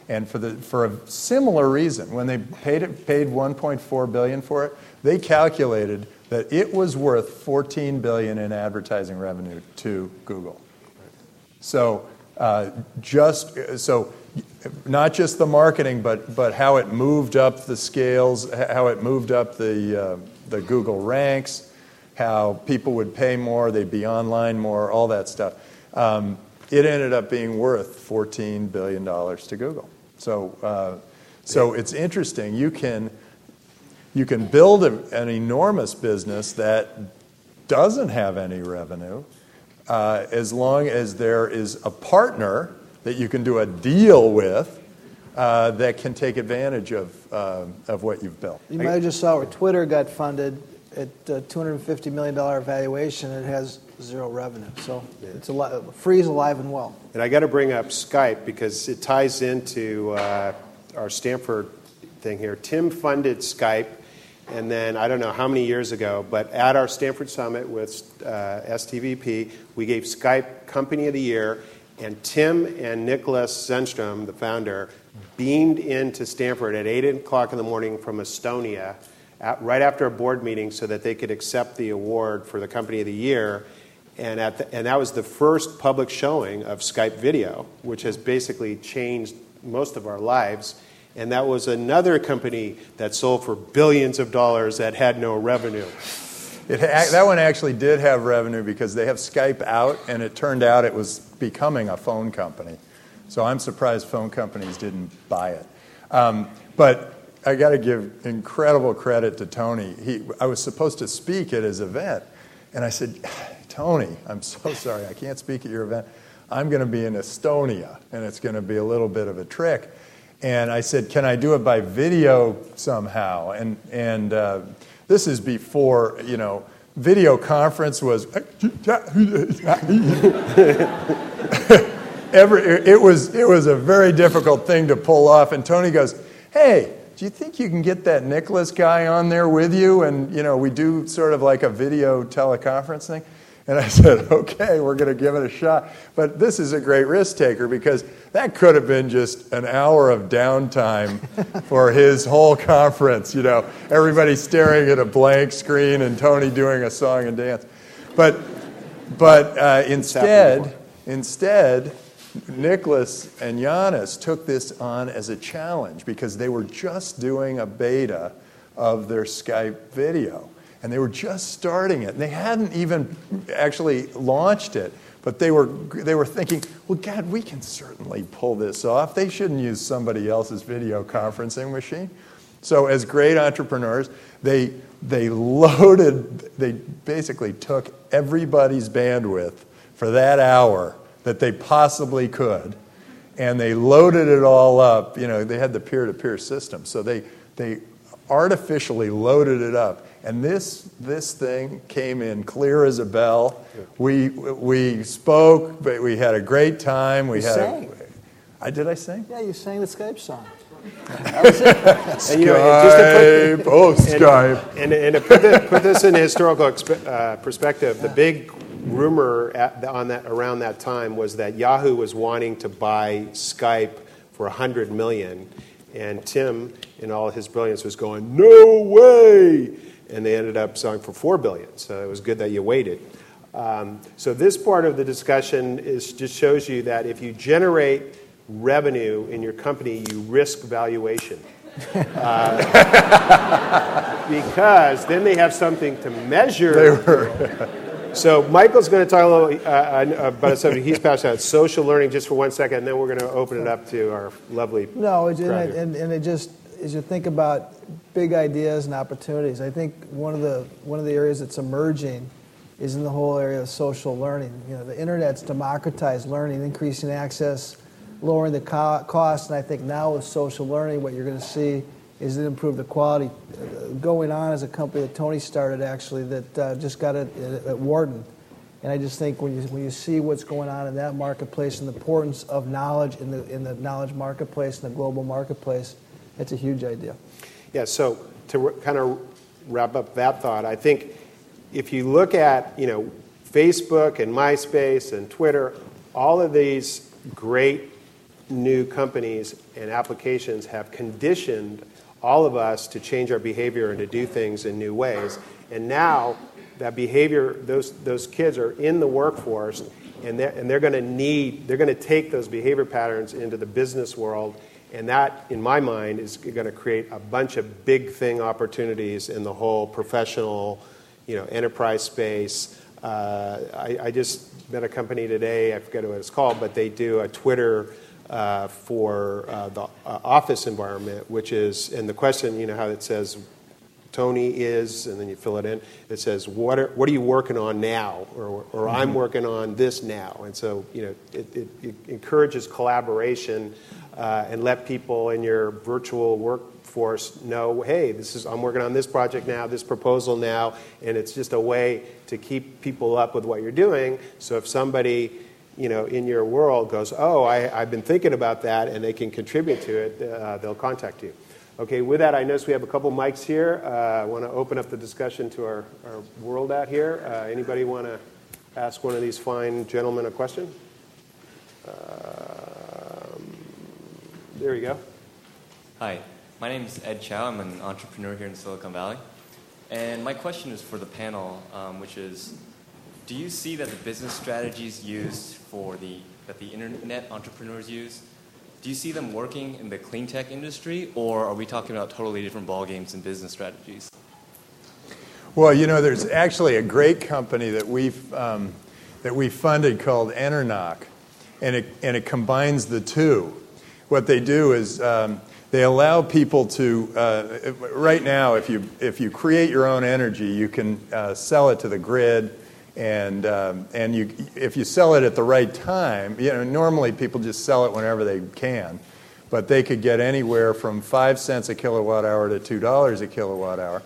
And for, the, for a similar reason, when they paid, it, paid 1.4 billion for it, they calculated that it was worth 14 billion in advertising revenue to Google. So uh, just so not just the marketing, but but how it moved up the scales, how it moved up the uh, the Google ranks, how people would pay more, they'd be online more, all that stuff. Um, it ended up being worth 14 billion dollars to Google. So uh, so it's interesting. You can you can build a, an enormous business that doesn't have any revenue uh, as long as there is a partner that you can do a deal with uh, that can take advantage of, uh, of what you've built. You might have just saw where Twitter got funded at uh, $250 million valuation, it has zero revenue. So it's a lot, free is alive and well. And I got to bring up Skype because it ties into uh, our Stanford thing here. Tim funded Skype, and then I don't know how many years ago, but at our Stanford Summit with uh, STVP, we gave Skype Company of the Year, and Tim and Nicholas Zennström, the founder, beamed into Stanford at 8 o'clock in the morning from Estonia. At, right after a board meeting, so that they could accept the award for the Company of the Year, and, the, and, that was the first public showing of Skype video, which has basically changed most of our lives. And that was another company that sold for billions of dollars that had no revenue. It, that one actually did have revenue because they have Skype out, and it turned out it was becoming a phone company. So I'm surprised phone companies didn't buy it. Um, but I got to give incredible credit to Tony. He, I was supposed to speak at his event, and I said, Tony, I'm so sorry, I can't speak at your event. I'm going to be in Estonia, and it's going to be a little bit of a trick. And I said, Can I do it by video somehow? And, and uh, this is before, you know, video conference was. Every, it, was, it was a very difficult thing to pull off. And Tony goes, Hey, do you think you can get that Nicholas guy on there with you? And, you know, we do sort of like a video teleconference thing. And I said, okay, we're going to give it a shot. But this is a great risk taker because that could have been just an hour of downtime for his whole conference. You know, everybody staring at a blank screen and Tony doing a song and dance. But, but uh, instead, instead, Nicholas and Janus took this on as a challenge because they were just doing a beta of their Skype video and they were just starting it. And they hadn't even actually launched it, but they were, they were thinking, well, God, we can certainly pull this off. They shouldn't use somebody else's video conferencing machine. So, as great entrepreneurs, they, they loaded, they basically took everybody's bandwidth for that hour that they possibly could, and they loaded it all up. You know, they had the peer to peer system. So, they, they artificially loaded it up and this, this thing came in clear as a bell. We, we spoke, but we had a great time. We you had sang. A, I, did I sing? Yeah, you sang the Skype song. Skype, you know, put, oh, Skype. And, and, to put this, put this in historical uh, perspective, the big rumor at, on that, around that time was that Yahoo was wanting to buy Skype for 100 million. And Tim, in all his brilliance, was going, no way and they ended up selling for four billion. So it was good that you waited. Um, so this part of the discussion is just shows you that if you generate revenue in your company, you risk valuation. Uh, because then they have something to measure. so Michael's going to talk a little uh, about a subject he's passionate about, social learning, just for one second, and then we're going to open it up to our lovely. No, and, and, and it just as you think about big ideas and opportunities, I think one of the one of the areas that's emerging is in the whole area of social learning. You know, the internet's democratized learning, increasing access, lowering the co- cost, and I think now with social learning, what you're going to see is it improve the quality. Uh, going on as a company that Tony started actually that uh, just got it at Wharton. And I just think when you, when you see what's going on in that marketplace and the importance of knowledge in the, in the knowledge marketplace and the global marketplace, it's a huge idea. Yeah, so to kind of wrap up that thought, I think if you look at, you know, Facebook and MySpace and Twitter, all of these great new companies and applications have conditioned all of us to change our behavior and to do things in new ways. And now that behavior, those, those kids are in the workforce and they're, and they're going to need, they're going to take those behavior patterns into the business world and that, in my mind, is going to create a bunch of big thing opportunities in the whole professional, you know, enterprise space. Uh, I, I, just met a company today. I forget what it's called, but they do a Twitter uh, for uh, the uh, office environment, which is, and the question, you know, how it says Tony is, and then you fill it in. It says, what are, what are you working on now? Or, or mm-hmm. I'm working on this now. And so, you know, it, it, it encourages collaboration uh, and let people in your virtual workforce know, hey, this is I'm working on this project now, this proposal now, and it's just a way to keep people up with what you're doing. So if somebody you know, in your world goes, oh, I, have been thinking about that, and they can contribute to it, uh, they'll contact you. Okay, with that, I notice we have a couple mics here. Uh, I want to open up the discussion to our, our world out here. Uh, anybody want to ask one of these fine gentlemen a question? Um, there you go. Hi, my name is Ed Chow. I'm an entrepreneur here in Silicon Valley. And my question is for the panel, um, which is do you see that the business strategies used for the, that the internet entrepreneurs use do you see them working in the clean tech industry, or are we talking about totally different ball games and business strategies? Well, you know, there's actually a great company that we've um, that we funded called EnerNOC, and it and it combines the two. What they do is um, they allow people to uh, right now, if you if you create your own energy, you can uh, sell it to the grid and um, and you if you sell it at the right time, you know normally people just sell it whenever they can, but they could get anywhere from five cents a kilowatt hour to two dollars a kilowatt hour.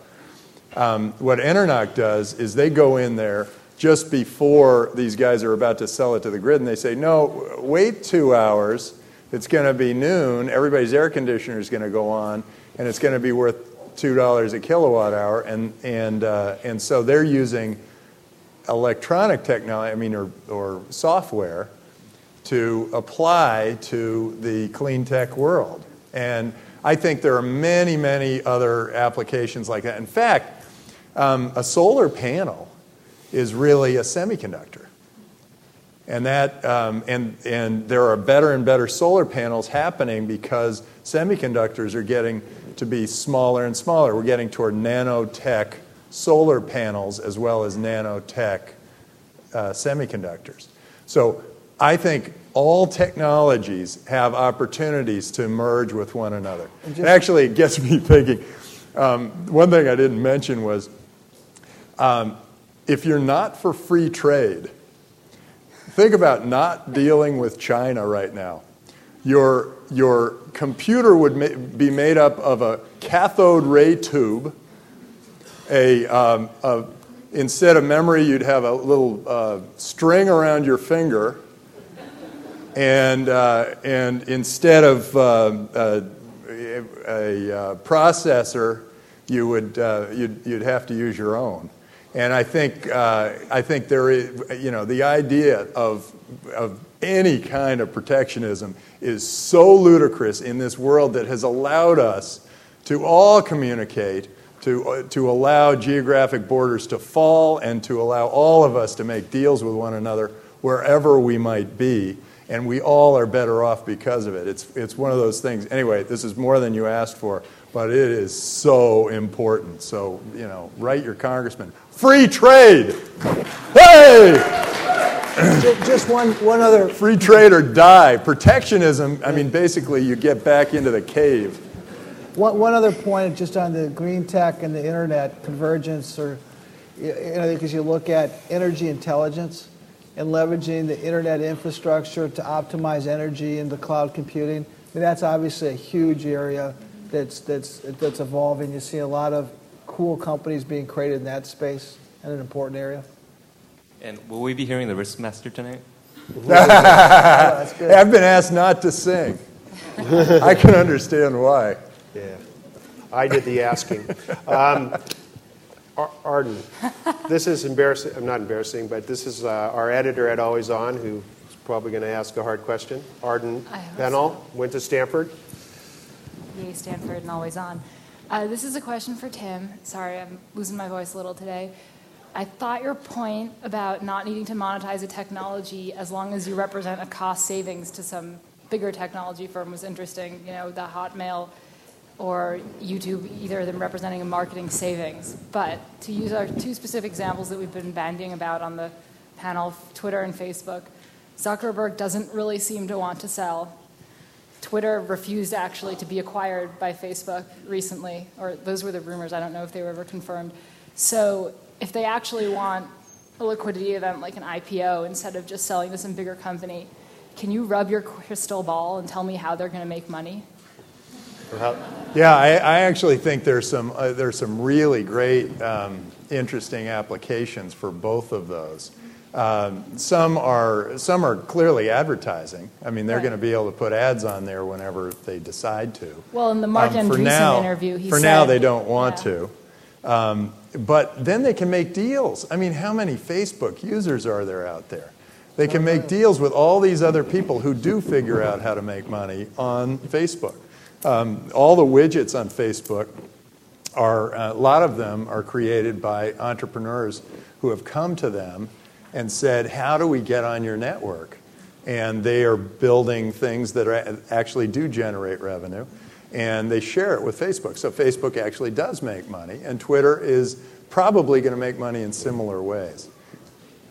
Um, what EnerNOC does is they go in there just before these guys are about to sell it to the grid, and they say, no, wait two hours. It's going to be noon. Everybody's air conditioner is going to go on, and it's going to be worth two dollars a kilowatt hour, and and uh, and so they're using electronic technology, I mean, or, or software to apply to the clean tech world. And I think there are many, many other applications like that. In fact, um, a solar panel is really a semiconductor. And, that, um, and, and there are better and better solar panels happening because semiconductors are getting to be smaller and smaller. We're getting toward nanotech solar panels as well as nanotech uh, semiconductors. So I think all technologies have opportunities to merge with one another. Just, actually, it gets me thinking. Um, one thing I didn't mention was um, if you're not for free trade, think about not dealing with China right now. Your, your computer would ma- be made up of a cathode ray tube a, um, a, instead of memory, you'd have a little uh, string around your finger, and, uh, and instead of uh, a, a uh, processor, you would, uh, you'd, you'd have to use your own. And I think, uh, I think there is, you know, the idea of, of any kind of protectionism is so ludicrous in this world that has allowed us to all communicate to, uh, to allow geographic borders to fall and to allow all of us to make deals with one another wherever we might be. And we all are better off because of it. It's, it's one of those things. Anyway, this is more than you asked for, but it is so important. So, you know, write your congressman. Free trade! Hey! Just one, one other. Free trade or die. Protectionism, I mean, basically, you get back into the cave. One, one other point just on the green tech and the internet convergence, or you know, because you look at energy intelligence and leveraging the internet infrastructure to optimize energy and the cloud computing. I mean, that's obviously a huge area that's that's that's evolving. You see a lot of cool companies being created in that space, and an important area. And will we be hearing the Riskmaster tonight? I've been asked not to sing. I can understand why. Yeah, I did the asking. Um, Arden, this is embarrassing. I'm not embarrassing, but this is uh, our editor at AlwaysOn, who's probably going to ask a hard question. Arden Pennell went to Stanford. Yay, Stanford and AlwaysOn. Uh, this is a question for Tim. Sorry, I'm losing my voice a little today. I thought your point about not needing to monetize a technology as long as you represent a cost savings to some bigger technology firm was interesting. You know, the Hotmail or YouTube, either of them representing a marketing savings. But to use our two specific examples that we've been bandying about on the panel, Twitter and Facebook, Zuckerberg doesn't really seem to want to sell. Twitter refused actually to be acquired by Facebook recently, or those were the rumors. I don't know if they were ever confirmed. So if they actually want a liquidity event like an IPO instead of just selling to some bigger company, can you rub your crystal ball and tell me how they're going to make money? Yeah, I, I actually think there's some uh, there's some really great, um, interesting applications for both of those. Um, some are some are clearly advertising. I mean, they're Right. going to be able to put ads on there whenever they decide to. Well, in the Mark Um, for Andreessen now, interview, he for said, now they don't want Yeah. to. Um, but then they can make deals. I mean, how many Facebook users are there out there? They can make deals with all these other people who do figure out how to make money on Facebook. Um, all the widgets on Facebook are uh, a lot of them are created by entrepreneurs who have come to them and said, "How do we get on your network?" And they are building things that are, actually do generate revenue, and they share it with Facebook. So Facebook actually does make money, and Twitter is probably going to make money in similar ways.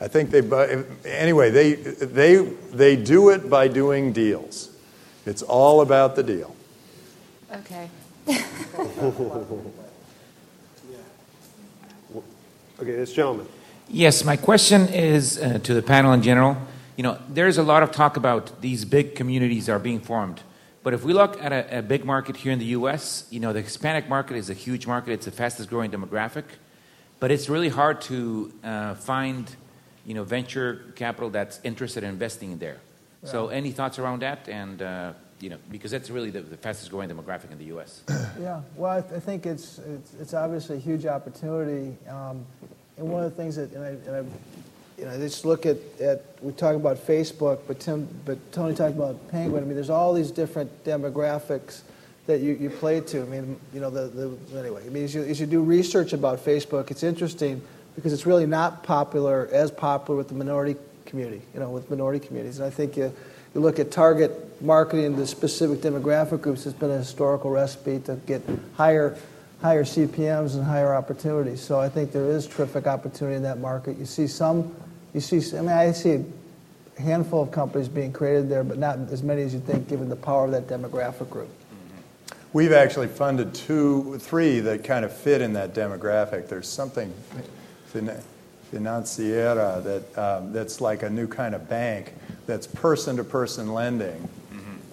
I think they, bu- anyway, they, they, they do it by doing deals. It's all about the deal. Okay. Okay, this gentleman. Yes, my question is uh, to the panel in general. You know, there's a lot of talk about these big communities are being formed. But if we look at a, a big market here in the U.S., you know, the Hispanic market is a huge market. It's the fastest growing demographic. But it's really hard to uh, find, you know, venture capital that's interested in investing there. So any thoughts around that? And, uh, you know, because that's really the, the fastest growing demographic in the U.S. Yeah, well, I, th- I think it's, it's, it's obviously a huge opportunity. Um, and one of the things that, and I, and I you know, just look at, at, we talk about Facebook, but Tim, but Tony talked about Penguin. I mean, there's all these different demographics that you, you play to. I mean, you know, the, the anyway. I mean, as you, as you do research about Facebook, it's interesting because it's really not popular as popular with the minority community. You know, with minority communities, and I think you, you look at target marketing to specific demographic groups. It's been a historical recipe to get higher higher CPMS and higher opportunities. So I think there is terrific opportunity in that market. You see some, you see, I mean, I see a handful of companies being created there, but not as many as you think, given the power of that demographic group. We've actually funded two, three that kind of fit in that demographic. There's something, fin- Financiera, that, um, that's like a new kind of bank that's person to person lending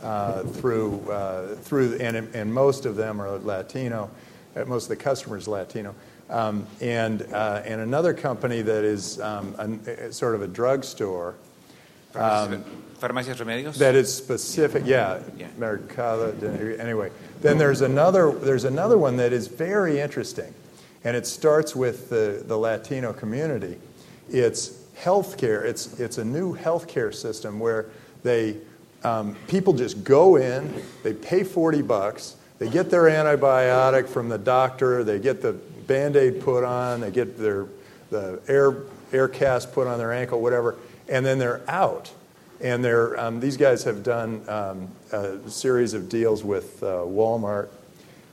uh, through, uh, through and, and most of them are Latino, most of the customers Latino. Um, and, uh, and another company that is um, a, sort of a drugstore Farmacias Remedios? that is specific, yeah, Yeah. Mercado. de- Anyway, then there's another there's another one that is very interesting, and it starts with the, the Latino community. It's healthcare. It's it's a new healthcare system where they um, people just go in, they pay forty bucks, they get their antibiotic from the doctor, they get the band-aid put on, they get their the air air cast put on their ankle, whatever, and then they're out. And they're, um, these guys have done um, a series of deals with uh, Walmart,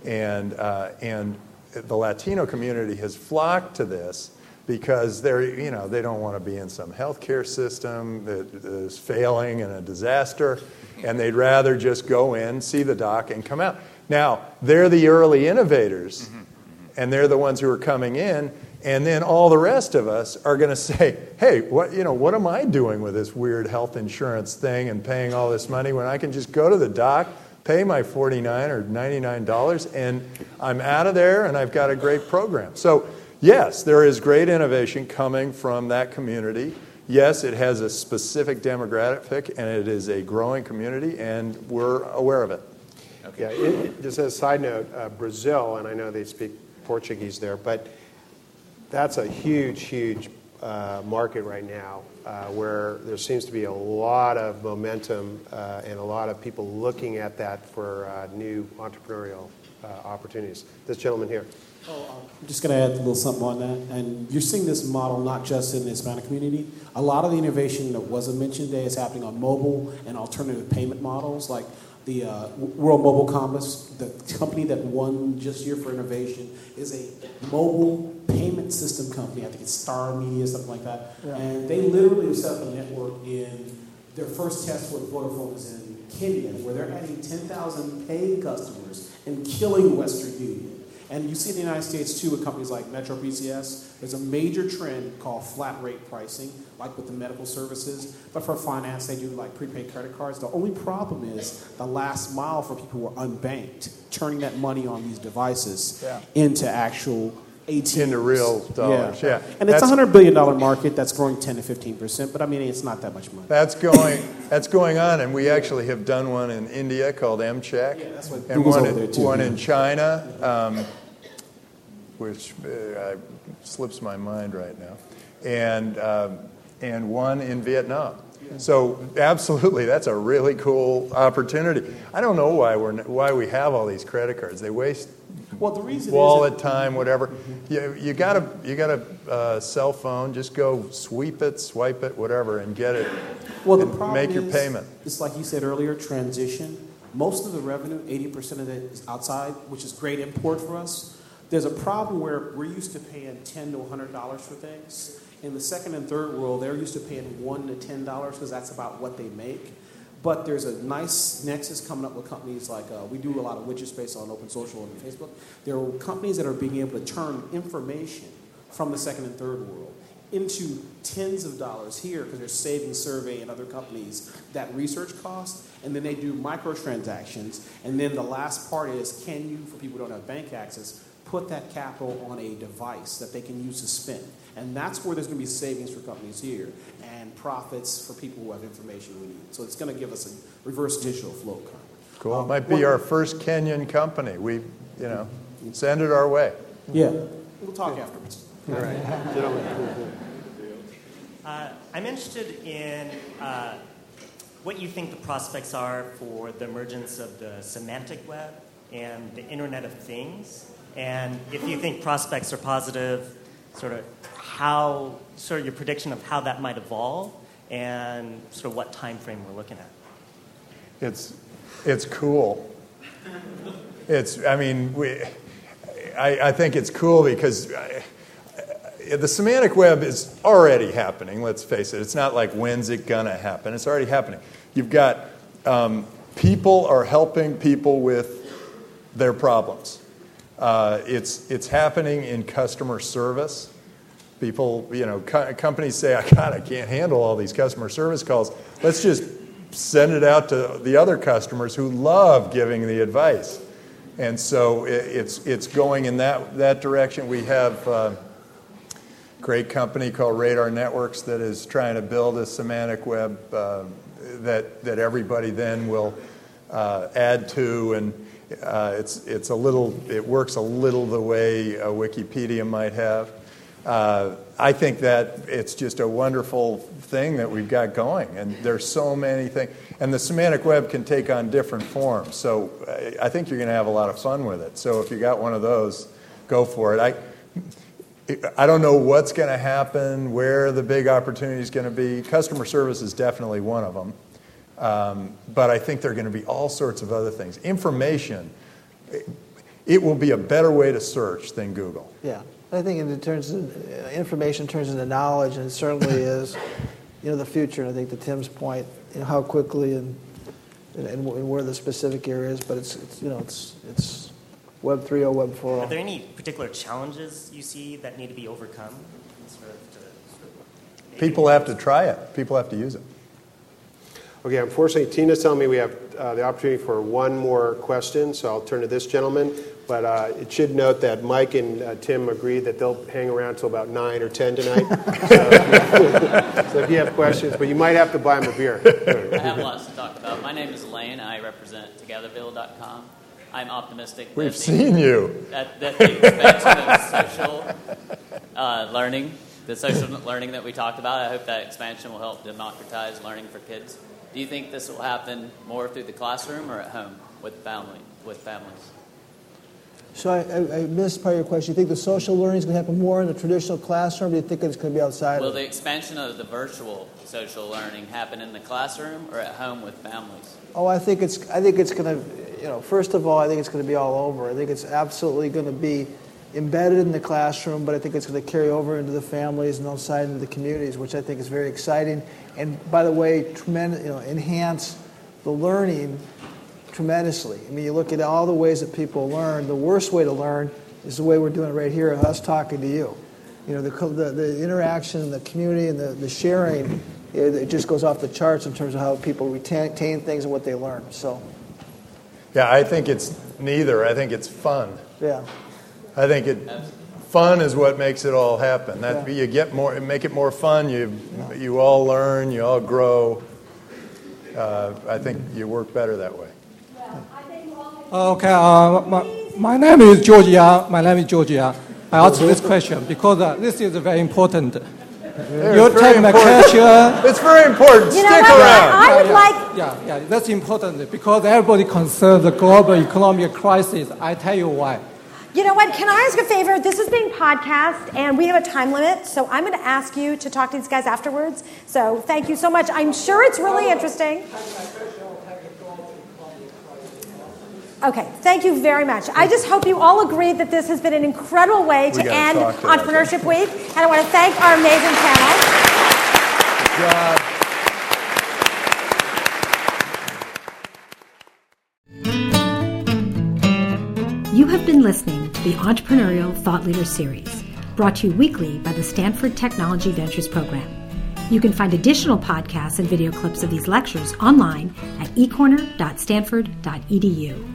and, uh, and the Latino community has flocked to this because they're, you know, they don't want to be in some healthcare system that is failing and a disaster, and they'd rather just go in, see the doc, and come out. Now, they're the early innovators, mm-hmm. Mm-hmm. and they're the ones who are coming in, and then all the rest of us are going to say, "Hey, what you know? What am I doing with this weird health insurance thing and paying all this money when I can just go to the doc, pay my forty-nine or ninety-nine dollars, and I'm out of there, and I've got a great program." So, yes, there is great innovation coming from that community. Yes, it has a specific demographic, and it is a growing community, and we're aware of it. Yeah, it, it- just as a side note, uh, Brazil, and I know they speak Portuguese there, but that's a huge, huge uh, market right now uh, where there seems to be a lot of momentum uh, and a lot of people looking at that for uh, new entrepreneurial uh, opportunities. This gentleman here. Oh, I'm just going to add a little something on that. And you're seeing this model not just in the Hispanic community. A lot of the innovation that wasn't mentioned today is happening on mobile and alternative payment models, like the uh, World Mobile Compass, the company that won just year for innovation, is a mobile payment system company. I think it's Star Media, something like that. And they literally have set up a network in their first test with Vodafone is in Kenya, where they're adding 10,000 paid customers and killing Western Union. And you see in the United States too with companies like Metro PCS, there's a major trend called flat rate pricing, like with the medical services. But for finance, they do like prepaid credit cards. The only problem is the last mile for people who are unbanked, turning that money on these devices Yeah. into actual ATMs. Into real dollars, yeah. And it's a $100 billion market that's growing 10 to 15%, but I mean, it's not that much money. That's going, that's going on, and we actually have done one in India called mChek. Yeah, that's what and Google's one, in- there, too, one yeah. in China, um, which uh, slips my mind right now, and, um, and one in Vietnam. So absolutely, that's a really cool opportunity. I don't know why we're why we have all these credit cards. They waste Well, the reason wallet time, whatever. You, you got a you got a uh, cell phone. Just go sweep it, swipe it, whatever, and get it. Well, the problem make your is, payment. It's like you said earlier, transition. Most of the revenue, 80% of it is outside, which is great import for us. There's a problem where we're used to paying 10 to $100 for things. In the second and third world, they're used to paying 1 to $10 because that's about what they make. But there's a nice nexus coming up with companies like uh, we do a lot of widget space on Open Social and Facebook. There are companies that are being able to turn information from the second and third world into tens of dollars here because they're saving survey and other companies that research cost and then they do microtransactions and then the last part is can you for people who don't have bank access put that capital on a device that they can use to spend and that's where there's going to be savings for companies here and profits for people who have information we need so it's going to give us a reverse digital flow kind of. Cool. Um, It might be one- our first Kenyan company. We, you know, send it our way. yeah we'll talk afterwards Uh, I'm interested in uh, what you think the prospects are for the emergence of the semantic web and the Internet of Things, and if you think prospects are positive, sort of how, sort of your prediction of how that might evolve, and sort of what time frame we're looking at. It's, it's cool. It's, I mean, we, I, I think it's cool because I, the semantic web is already happening, let's face it. It's not like when's it to happen. It's already happening. You've got um, people are helping people with their problems. Uh, it's, it's happening in customer service. People, you know, co- companies say, God, I can't handle all these customer service calls. Let's just send it out to the other customers who love giving the advice. And so it, it's, it's going in that, that direction. We have uh, a great company called Radar Networks that is trying to build a semantic web uh, that, that everybody then will uh, add to. And uh, it's, it's a little, it works a little the way a Wikipedia might have. Uh, I think that it's just a wonderful thing that we've got going, and there's so many things. And the semantic web can take on different forms, so I, I think you're going to have a lot of fun with it. So if you got one of those, go for it. I, I don't know what's going to happen, where the big opportunity is going to be. Customer service is definitely one of them. Um, but I think there are going to be all sorts of other things. Information, it, it will be a better way to search than Google. Yeah, I think in terms of uh, information turns into knowledge, and it certainly is, you know, the future. And I think to Tim's point, you know, how quickly and and, and where the specific area is, but it's, it's you know it's it's Web 3.0, Web 4.0. Are there any particular challenges you see that need to be overcome? Sort of to, sort of People have to try it, people have to use it. Okay, unfortunately, Tina's telling me we have uh, the opportunity for one more question, so I'll turn to this gentleman. But uh, it should note that Mike and uh, Tim agreed that they'll hang around until about 9 or 10 tonight. so, so if you have questions, but you might have to buy them a beer. I have lots to talk about. My name is Elaine. I represent Togetherville.com. I'm optimistic. We've the- seen you. That, that the expansion of social uh, learning, the social learning that we talked about, I hope that expansion will help democratize learning for kids. Do you think this will happen more through the classroom or at home with family with families? So I, I, I missed part of your question. Do you think the social learning is going to happen more in the traditional classroom, or do you think it's going to be outside? Will the expansion of the virtual social learning happen in the classroom or at home with families? Oh, I think it's. I think it's going to. You know, first of all, I think it's going to be all over. I think it's absolutely going to be embedded in the classroom, but I think it's going to carry over into the families and outside into the communities, which I think is very exciting. And by the way, tremendous. You know, enhance the learning tremendously. I mean, you look at all the ways that people learn. The worst way to learn is the way we're doing it right here, us talking to you. You know, the, the, the interaction, and the community, and the, the sharing, it, it, just goes off the charts in terms of how people retain, retain things and what they learn. So, yeah, I think it's neither. I think it's fun. Yeah. I think it fun is what makes it all happen. That yeah. you get more, make it more fun. You yeah. you all learn, you all grow. Uh, I think you work better that way. Okay, uh, my, my name is Georgia. My name is Georgia. I ask this question because uh, this is very important. Yeah, you take my question. It's very important. You Stick around. I would yeah, like. Yeah, yeah, that's important because everybody concerns the global economic crisis. I tell you why. You know what? Can I ask a favor? This is being podcast, and we have a time limit, so I'm going to ask you to talk to these guys afterwards. So thank you so much. I'm sure it's really interesting. Okay, thank you very much. I just hope you all agree that this has been an incredible way to end to Entrepreneurship that. Week. And I want to thank our amazing panel. You have been listening to the Entrepreneurial Thought Leader Series, brought to you weekly by the Stanford Technology Ventures Program. You can find additional podcasts and video clips of these lectures online at ecorner.stanford.edu.